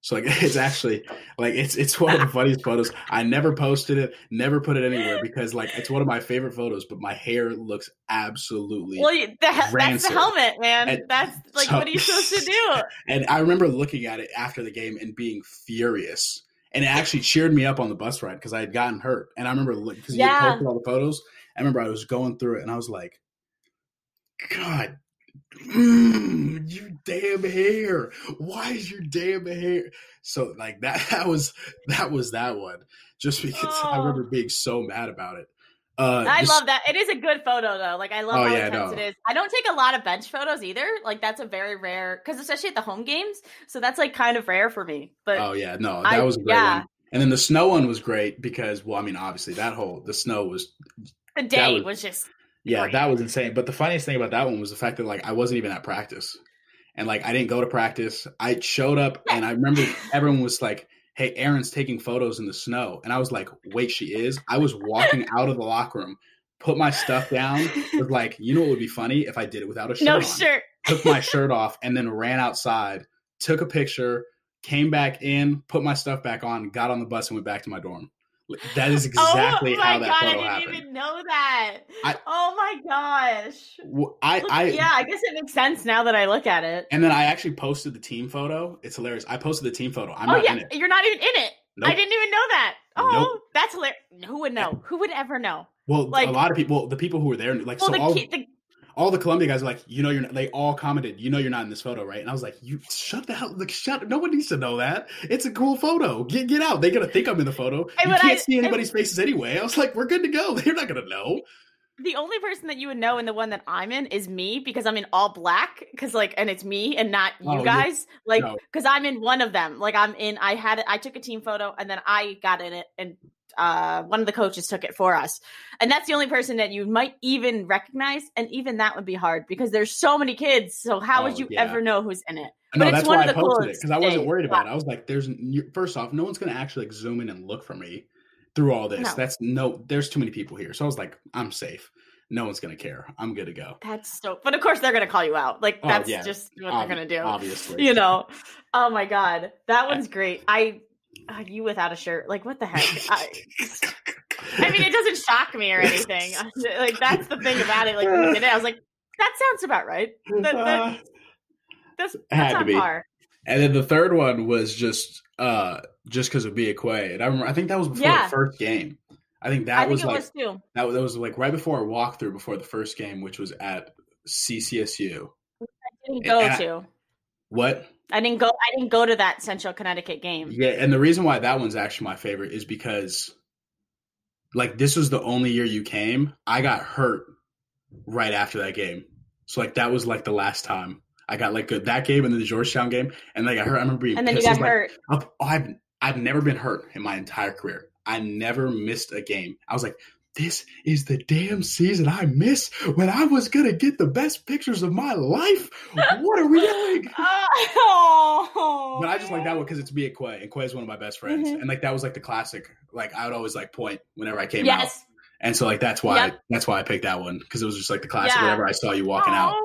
So like (laughs) it's actually like it's it's one of the funniest photos. I never posted it, never put it anywhere because like it's one of my favorite photos. But my hair looks absolutely
well. The, that's the helmet, man. And that's like so, what are you supposed to do? (laughs)
And I remember looking at it after the game and being furious and it actually cheered me up on the bus ride because I had gotten hurt. And I remember because you yeah. posted all the photos. I remember I was going through it and I was like, God, mm, you damn hair! Why is your damn hair? So like that (laughs) that was that was that one. Just because oh. I remember being so mad about it.
Uh, I love that. It is a good photo though. Like I love oh, how yeah, intense no. it is. I don't take a lot of bench photos either. Like that's a very rare because especially at the home games. So that's like kind of rare for me. But
oh yeah, no, that I, was a great yeah. one. And then the snow one was great because well, I mean, obviously that whole the snow was
the day was, was, just
yeah, great. that was insane. But the funniest thing about that one was the fact that like I wasn't even at practice, and like I didn't go to practice. I showed up and I remember everyone was like hey, Erin's taking photos in the snow. And I was like, wait, she is? I was walking out of the locker room, put my stuff down, was like, you know what would be funny if I did it without a shirt
no
on?
shirt.
Took my shirt off and then ran outside, took a picture, came back in, put my stuff back on, got on the bus and went back to my dorm. That is (laughs) oh exactly
oh
how that
God,
photo
I didn't
happened.
even know that.
I-
oh my gosh.
I,
Look-
I,
yeah, I guess it makes sense now that I look at it.
and then I actually posted the team photo. It's hilarious. I posted the team photo. I'm
oh
not
yeah,
in it.
you're not even in it.
Nope.
I didn't even know that. Oh,
Nope.
that's hilarious. Who would know? Who would ever know?
Well,
like-
a lot of people, the people who were there, like
Well,
so
the,
all,
key, the
all the Columbia guys are like, you know, you're. Not, they all commented, you know, you're not in this photo, right? And I was like, you shut the hell, like, shut. No one needs to know that. It's a cool photo. Get get out. They're gonna think I'm in the photo.
And
you can't
I-
see anybody's faces anyway. I was like, we're good to go. (laughs) They're not gonna know.
the only person that you would know and the one that I'm in is me because I'm in all black because like and it's me and not you
Oh,
guys like
no.
because I'm in one of them like I'm in I had it I took a team photo and then I got in it and uh one of the coaches took it for us and that's the only person that you might even recognize and even that would be hard because there's so many kids so how
Oh,
would you
yeah.
ever know who's in it
No,
But it's
that's
one
why
of
I
the
posted it because I wasn't worried about it. I was like, "There's first off, no one's gonna actually like zoom in and look for me through all this.
No.
That's no. There's too many people here." So I was like, "I'm safe. No one's gonna care. I'm good to go."
that's so but of course they're gonna call you out like
Oh,
that's
yeah.
just what
Ob-
they're gonna do
Obviously,
you know oh my god that one's great i uh, you without a shirt like what the heck (laughs) I, I mean it doesn't shock me or anything (laughs) like that's the thing about it like when you did it i was like that sounds about right (laughs) that, that, that's,
Had
that's
to
on
be.
par
And then the third one was just uh just because of Bia Quay. And I remember I think that was before
Yeah.
the first game. I think that
i
was like
was too
that, was- that was like right before our walkthrough before the first game, which was at CCSU.
i didn't go
I-
to
What?
I didn't go i didn't go to that central connecticut game
Yeah, and the reason why that one's actually my favorite is because like this was the only year you came. I got hurt right after that game. So like that was like the last time. I got like good that game and then the Georgetown game and like I hurt I remember being
and then you got
was like,
hurt
I've, I've I've never been hurt in my entire career. I never missed a game. I was like, this is the damn season I miss when I was gonna get the best pictures of my life. What are we doing? (laughs)
oh,
But I just like that one because it's me at Quay, and Quay is one of my best friends,
Mhm.
and like that was like the classic. Like I would always like point whenever I came out,
yes
and so like that's why
Yep.
that's why I picked that one because it was just like the classic.
Yeah.
Whenever I saw you walking out,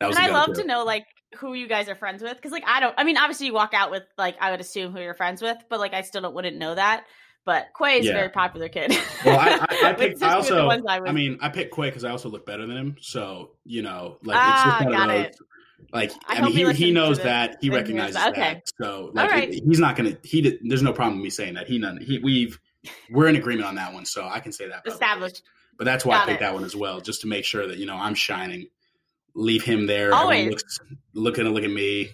that was.
and I love to know like who you guys are friends with because like I don't. I mean, obviously you walk out with like I would assume who you're friends with, but like I still don't, wouldn't know that. But Quay is
Yeah.
a very popular kid. (laughs)
Well, I, I, I picked. I also.
ones I, was,
I mean, I picked Quay because I also look better than him. So you know, like
Ah,
just one
got
of those.
it.
Like
I
mean,
he
he, knows that. He recognizes
that.
that. So like,
right.
it- he's not gonna. He did. There's no problem with me saying that. He none. He we've. We're in agreement on that one, so I can say that.
established.
But that's why
Got
I picked
it.
that one as well, just to make sure that you know I'm shining. Leave him there.
Always.
looks, looking to look at me.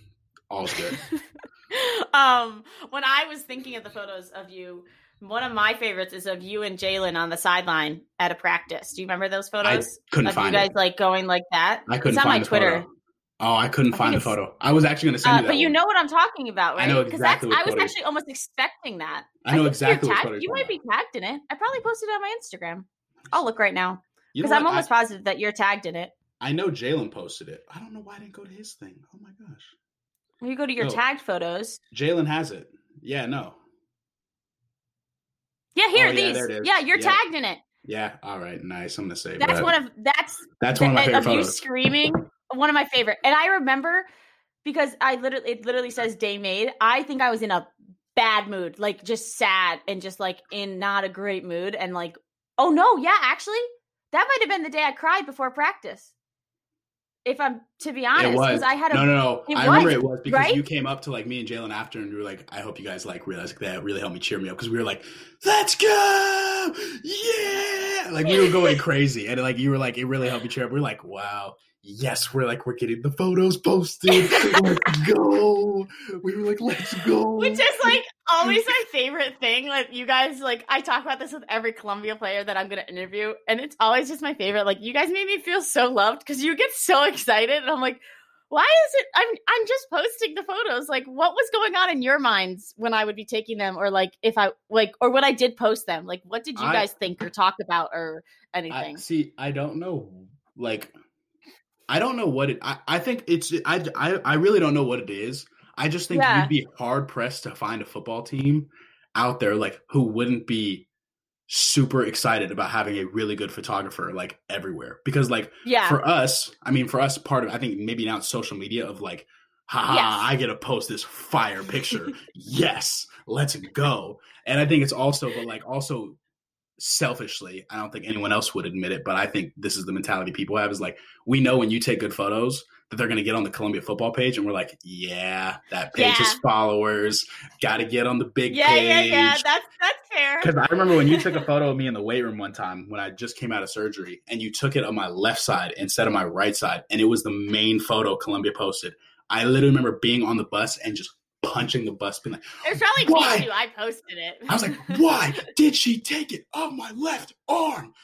All's good. (laughs)
um, when I was thinking of the photos of you, one of my favorites is of you and Jalen on the sideline at a practice. Do you remember those photos?
I couldn't
of you guys
it.
like going like that.
I couldn't
it's on
find
my Twitter.
photo. Oh, I couldn't
I
find the photo. I was actually going to send
Uh,
you that.
but you know what I'm talking about, right?
I know exactly
that's I was actually almost expecting that.
I know
think
exactly
tagged-
you're
might be tagged in it. I probably posted it on my Instagram. I'll look right now
You
because I'm almost positive that you're tagged in it.
I, I know Jalen posted it. I don't know why I didn't go to his thing. Oh my gosh.
You go to your
No.
tagged photos.
Jalen has it. Yeah, no.
Yeah, here
Oh, yeah,
these.
there it is.
Yeah, you're
Yeah.
tagged in it.
Yeah. All right. Nice. I'm gonna say
That's
that.
one of that's
That's one of my favorite
of you screaming. One of my favorite, and I remember because I literally it literally says day made. I think I was in a bad mood, like just sad and just like in not a great mood, and like oh no, yeah, actually that might have been the day I cried before practice. If I'm to be honest,
was.
because I had a
no, no, no. I remember it was because
right?
you came up to like me and Jalen after, and you were like, "I hope you guys like realize that really helped me cheer me up." Because we were like, "Let's go, yeah!" Like we were going (laughs) crazy, and like you were like, it really helped me cheer up. We are like, "Wow, yes!" We're like, we're getting the photos posted. let's go. We were like, "Let's go."
which is like always my favorite thing. Like you guys, like I talk about this with every Columbia player that I'm going to interview, and it's always just my favorite. Like you guys made me feel so loved because you get so excited, and I'm like, why is it? I'm I'm just posting the photos. Like, what was going on in your minds when I would be taking them, or like if I like, or when I did post them? Like, what did you
I-
guys think or talk about or
I,
anything?
see, I don't know. Like, I don't know what it. I, I think it's. I, I I really don't know what it is. I just think
Yeah.
you'd be hard pressed to find a football team out there like who wouldn't be super excited about having a really good photographer like everywhere because like
yeah,
for us i mean for us part of i think maybe now it's social media of like haha yes. I get to post this fire picture. yes, let's go. And I think it's also, but like also selfishly, I don't think anyone else would admit it, but I think this is the mentality people have is like, we know when you take good photos that they're going to get on the Columbia football page. And we're like, yeah, that page yeah. is followers. Got to get on the big
yeah,
page.
Yeah, yeah, That's, that's fair.
Because I remember when you took a (laughs) photo of me in the weight room one time when I just came out of surgery and you took it on my left side instead of my right side. And it was the main photo Columbia posted. I literally remember being on the bus and just punching the bus, being like,
"It's probably why? me too." I posted it.
I was like, "Why (laughs) did she take it off my left arm?"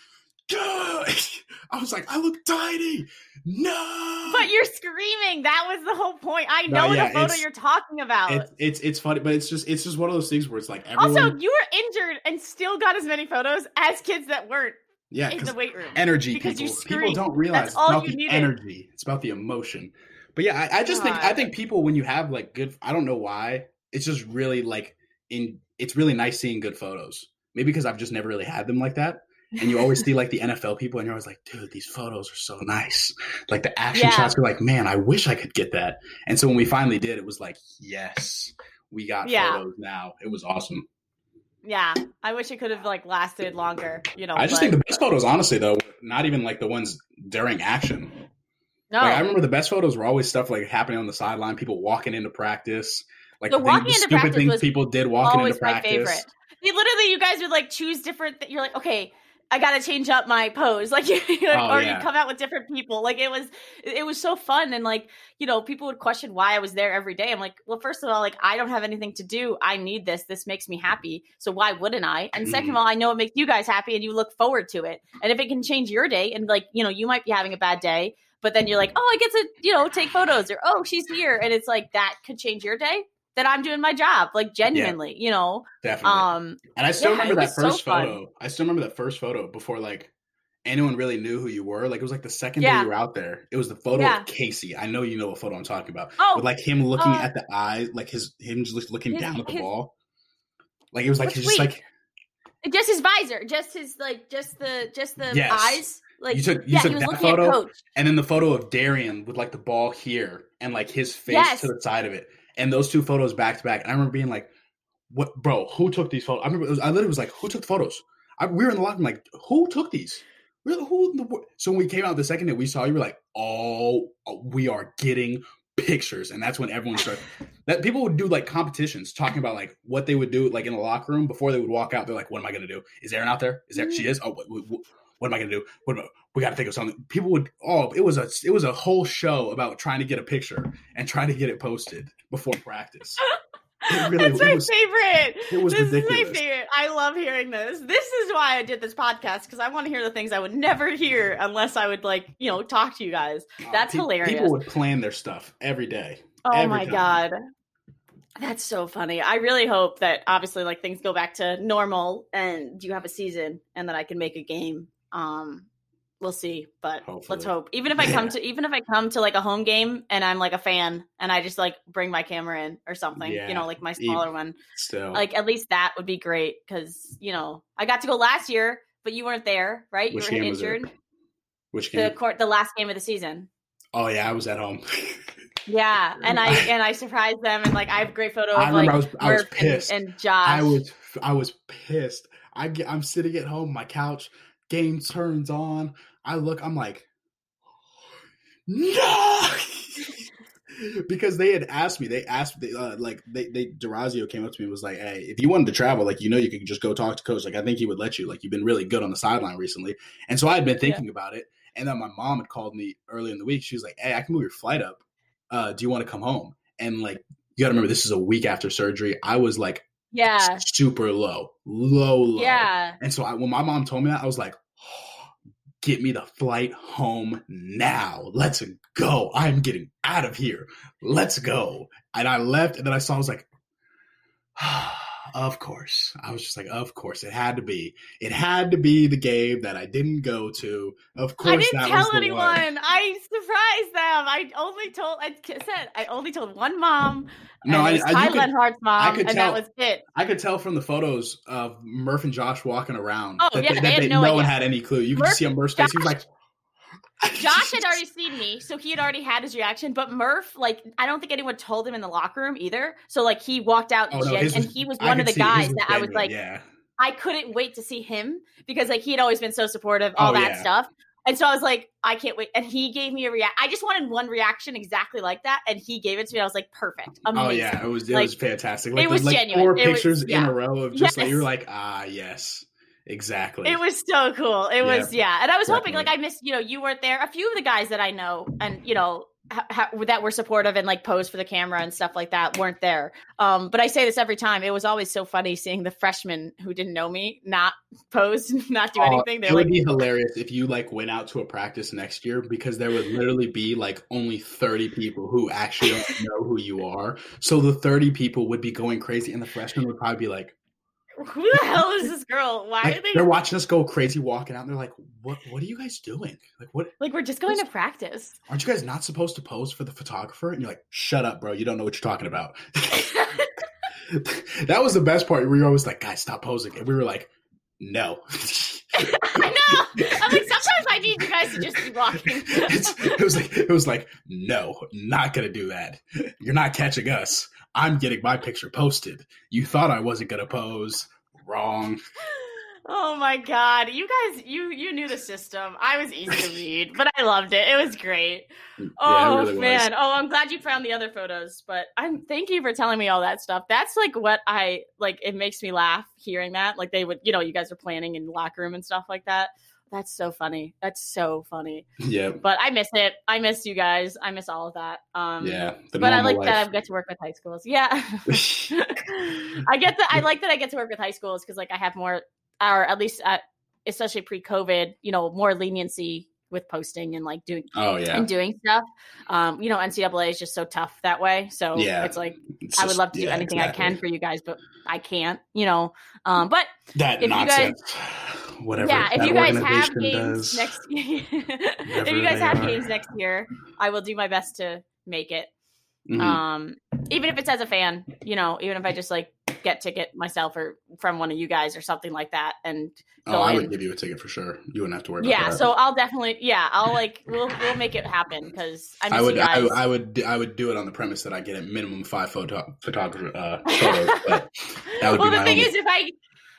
(laughs) I was like, "I look tiny." No,
but you're screaming. That was the whole point. I know no, yeah, the photo you're talking about.
It's, it's it's funny, but it's just it's just one of those things where it's like everyone...
Also, you were injured and still got as many photos as kids that weren't.
Yeah,
in the weight room.
Energy, because people. People don't realize That's it's about the needed. energy. It's about the emotion. But yeah, I, I just God. think I think people when you have like good, I don't know why. It's just really like in. It's really nice seeing good photos. Maybe because I've just never really had them like that. And you always see (laughs) like the NFL people, and you're always like, dude, these photos are so nice. Like the action yeah. shots, you're like, man, I wish I could get that. And so when we finally did, it was like, yes, we got yeah. photos now. It was awesome.
Yeah, I wish it could have like lasted longer. You know,
I just but... think the best photos, honestly, though, not even like the ones during action. No, like, I remember the best photos were always stuff like happening on the sideline, people walking into practice, like the walking into stupid things people did walking into practice. Favorite.
They literally, you guys would like choose different. Th- you're like, okay, I got to change up my pose, (laughs) like, you oh, or yeah. you come out with different people. Like it was, it was so fun, and like you know, people would question why I was there every day. I'm like, well, first of all, like I don't have anything to do. I need this. This makes me happy. So why wouldn't I? And second of mm-hmm. all, I know it makes you guys happy, and you look forward to it. And if it can change your day, and like you know, you might be having a bad day but then you're like, oh, I get to, you know, take photos or, oh, she's here. And it's like, that could change your day that I'm doing my job, like genuinely, yeah, you know?
Definitely. Um, and I still yeah, remember that first so photo. I still remember that first photo before like anyone really knew who you were. Like it was like the second yeah. day you were out there. It was the photo of Casey. I know you know what photo I'm talking about. Oh, with like him looking uh, at the eyes, like his him just looking his, down at the his, ball. Like it was like his, just like
just his visor, just his like just the just the yes. eyes. Like
you took you yeah, took that photo and then the photo of Darian with like the ball here and like his face yes. to the side of it. And those two photos back to back. And I remember being like, What bro, who took these photos? I remember was, I literally was like, Who took the photos? I, we were in the locker room like, who took these? Really, who the so when we came out the second day we saw you were like, oh, we are getting pictures, and that's when everyone started. that people would do like competitions, talking about like what they would do like in the locker room before they would walk out. They're like, "What am I going to do? Is Aaron out there? Is there? She mm. is. Oh, what, what, what am I going to do? What we got to think of something. People would oh, it was a it was a whole show about trying to get a picture and trying to get it posted before practice.
It (laughs) really, That's my was, favorite. It was this ridiculous. is my favorite. I love hearing this. This is why I did this podcast because I want to hear the things I would never hear unless I would like you know talk to you guys. That's uh, pe- hilarious.
People would plan their stuff every day.
Oh
every
my time. god. That's so funny. I really hope that obviously like things go back to normal and you have a season and that I can make a game um we'll see but Hopefully. let's hope even if i come to even if i come to like a home game and i'm like a fan and i just like bring my camera in or something yeah. you know like my smaller even, one still like at least that would be great because you know i got to go last year but you weren't there right
Which
you were injured
Which game?
The court, the last game of the season.
Oh yeah, I was at home.
yeah, and (laughs) I and I surprised them, and like I have a great photo of I like I was, I was pissed. And, and Josh.
I was I was pissed. I get, I'm sitting at home, my couch game turns on. I look, I'm like, no, (laughs) because they had asked me. They asked, they, uh, like, they, they, Durazio came up to me and was like, "Hey, if you wanted to travel, like, you know, you could just go talk to coach. Like, I think he would let you. Like, you've been really good on the sideline recently." And so I had been thinking yeah. about it. And then my mom had called me early in the week. She was like, "Hey, I can move your flight up. Uh, do you want to come home?" And like, you got to remember, this is a week after surgery. I was like,
yeah,
super low, low, low.
Yeah.
And so I, when my mom told me that, I was like, get me the flight home now. Let's go. I'm getting out of here. Let's go. And I left, and then I saw, I was like, (sighs) ah. Of course. I was just like, of course. It had to be. It had to be the game that I didn't go to. Of course, I
didn't tell anyone. One. I surprised them. I only told. I said I only told one mom. No, I, I, could, Lenhart's mom, I could and tell, that was it.
I could tell from the photos of Murph and Josh walking around. Oh that, yeah, that they, no, no one had any clue. You Murph, could see on Murph's face. He was like,
Josh had already seen me, so he had already had his reaction. But Murph, like, I don't think anyone told him in the locker room either. So like, he walked out oh, no, and he was one of the guys that I was like, yeah. I couldn't wait to see him because like he had always been so supportive, all oh, that yeah. stuff. And so I was like, I can't wait. And he gave me a react. I just wanted one reaction exactly like that, and he gave it to me. I was like, perfect, amazing. Oh
yeah, it was it like, was fantastic. Like, it was like genuine. Four it pictures was, yeah. in a row of just yes. like you were like, ah, yes. Exactly.
It was so cool. It was yeah, and I was Definitely. hoping like I missed you know you weren't there. A few of the guys that I know and you know ha- ha- that were supportive and like posed for the camera and stuff like that weren't there. Um, but I say this every time. It was always so funny seeing the freshmen who didn't know me not pose, (laughs) not do anything.
They're it like, would be hilarious if you like went out to a practice next year because there would literally be like only thirty people who actually don't know who you are. So the thirty people would be going crazy, and the freshmen would probably be like
who the hell is this girl? Why
like,
are they?
They're watching us go crazy, walking out. and They're like, "What? What are you guys doing? Like, what?
Like, we're just going to practice.
Aren't you guys not supposed to pose for the photographer?" And you're like, "Shut up, bro! You don't know what you're talking about." (laughs) (laughs) that was the best part. We were always like, "Guys, stop posing," and we were like, "No." (laughs) (laughs)
I know. I'm like, sometimes I need you guys to just be walking. (laughs)
it was like, it was like, no, not gonna do that. You're not catching us. I'm getting my picture posted. You thought I wasn't gonna pose. Wrong.
Oh my god, you guys, you you knew the system. I was easy to (laughs) read, but I loved it. It was great. Yeah, oh really man, was. oh I'm glad you found the other photos. But I'm thank you for telling me all that stuff. That's like what I like. It makes me laugh hearing that. Like they would, you know, you guys are planning in the locker room and stuff like that. That's so funny. That's so funny. (laughs)
Yeah.
But I miss it. I miss you guys. I miss all of that. Um
Yeah.
But I like life. that I get to work with high schools. Yeah. (laughs) I get that I like that I get to work with high schools because like I have more or at least at, especially pre-COVID, you know, more leniency with posting and like doing
oh yeah
and doing stuff um you know ncaa is just so tough that way so yeah it's like it's i would love to do anything exactly. i can for you guys but i can't you know um but
that if nonsense. you guys whatever.
Yeah, if you guys have games does, next, (laughs) if you guys have are. games next year, I will do my best to make it. Mm-hmm. Um, even if it's as a fan, you know, even if I just like get ticket myself or from one of you guys or something like that, and
oh, I would give you a ticket for sure. You wouldn't have to worry.
Yeah, so I'll definitely, yeah, I'll like we'll we'll make it happen because I
would
I,
I, would I would do it on the premise that I get a minimum five photo photographer uh, photos. but (laughs)
that would well, the thing only... is, if I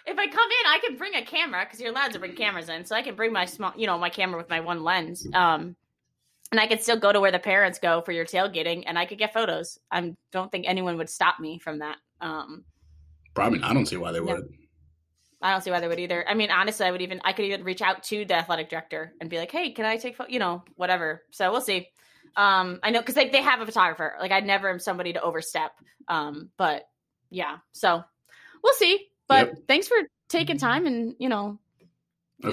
if I come in, I can bring a camera because you're allowed to bring cameras in. So I can bring my small, you know, my camera with my one lens. Um, and I could still go to where the parents go for your tailgating, and I could get photos. I don't think anyone would stop me from that. Um,
Probably, I don't see why they would.
I don't see why they would either. I mean, honestly, I would even I could even reach out to the athletic director and be like, "Hey, can I take photo? You know, whatever." So we'll see. Um, I know because like they have a photographer. Like I never am somebody to overstep. Um, but yeah, so we'll see. But yep. thanks for taking time and you know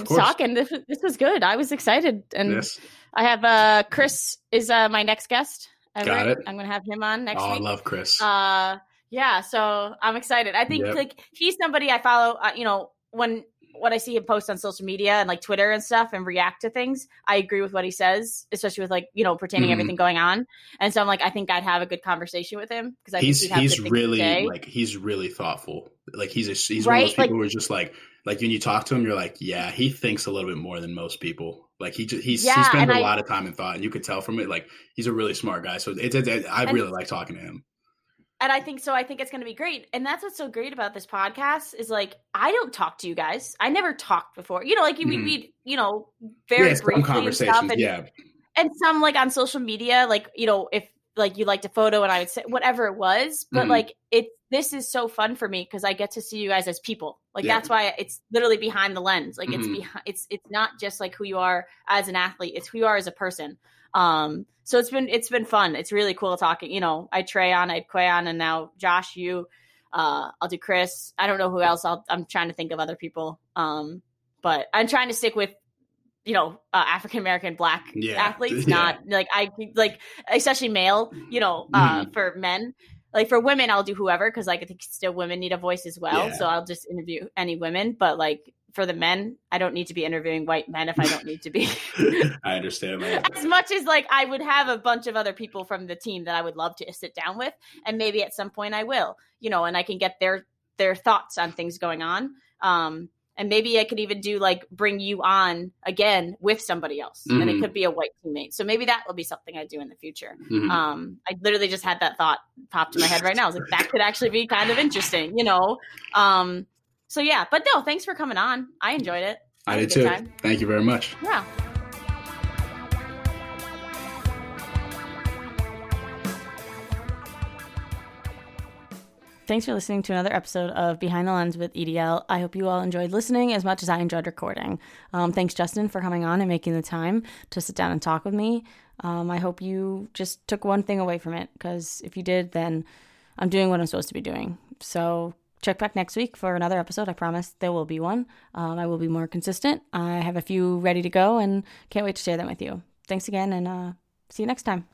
talking. This, this was good. I was excited, and yes. I have uh Chris is uh my next guest.
Got it.
I'm gonna have him on next.
Oh,
week.
I love Chris.
Uh, yeah. So I'm excited. I think yep. like he's somebody I follow. Uh, you know, when what I see him post on social media and like Twitter and stuff and react to things, I agree with what he says, especially with like you know pertaining mm-hmm. everything going on. And so I'm like, I think I'd have a good conversation with him because
he's he's really like he's really thoughtful. Like he's a, he's right? one of those people like, who are just like like when you talk to him, you're like, yeah, he thinks a little bit more than most people. Like he just he's, yeah, he spends a I, lot of time and thought, and you could tell from it. Like he's a really smart guy. So it's, it's, it's I really like talking to him
and I think so. I think it's going to be great. And that's what's so great about this podcast is like I don't talk to you guys. I never talked before. You know, like mm-hmm. we meet, you know, very yeah, briefly conversations. And, and,
yeah,
and some like on social media, like you know, if like you liked a photo and I would say whatever it was, but mm-hmm. like it. This is so fun for me because I get to see you guys as people. Like yeah. that's why it's literally behind the lens. Like mm-hmm. it's behind. It's it's not just like who you are as an athlete. It's who you are as a person. Um, so it's been it's been fun. It's really cool talking. You know, I Trey on, I Quay on, and now Josh, you. Uh, I'll do Chris. I don't know who else. I'll, I'm trying to think of other people. Um, but I'm trying to stick with you know uh, African American Black yeah. athletes, (laughs) not yeah. like I like especially male. You know, uh, mm-hmm. for men. Like for women, I'll do whoever because like I think still women need a voice as well. Yeah. So I'll just interview any women. But like for the men, I don't need to be interviewing white men if I don't need to be. (laughs)
I understand that. (laughs)
As much as like I would have a bunch of other people from the team that I would love to sit down with, and maybe at some point I will, you know, and I can get their their thoughts on things going on. Um,
and maybe I could even do like bring you on again with somebody else, mm-hmm. and it mm-hmm. could be a white teammate. So maybe that will be something I do in the future. Mm-hmm. Um, I literally just had that thought popped in my head right now. I was like, that could actually be kind of interesting, you know. Um, so yeah, but no, thanks for coming on. I enjoyed it.
I, I did too. Time. Thank you very much.
Yeah.
Thanks for listening to another episode of Behind the Lens with EDL. I hope you all enjoyed listening as much as I enjoyed recording. Um, thanks, Justin, for coming on and making the time to sit down and talk with me. Um, I hope you just took one thing away from it because if you did, then I'm doing what I'm supposed to be doing. So check back next week for another episode. I promise there will be one. Um, I will be more consistent. I have a few ready to go and can't wait to share them with you. Thanks again and uh, see you next time.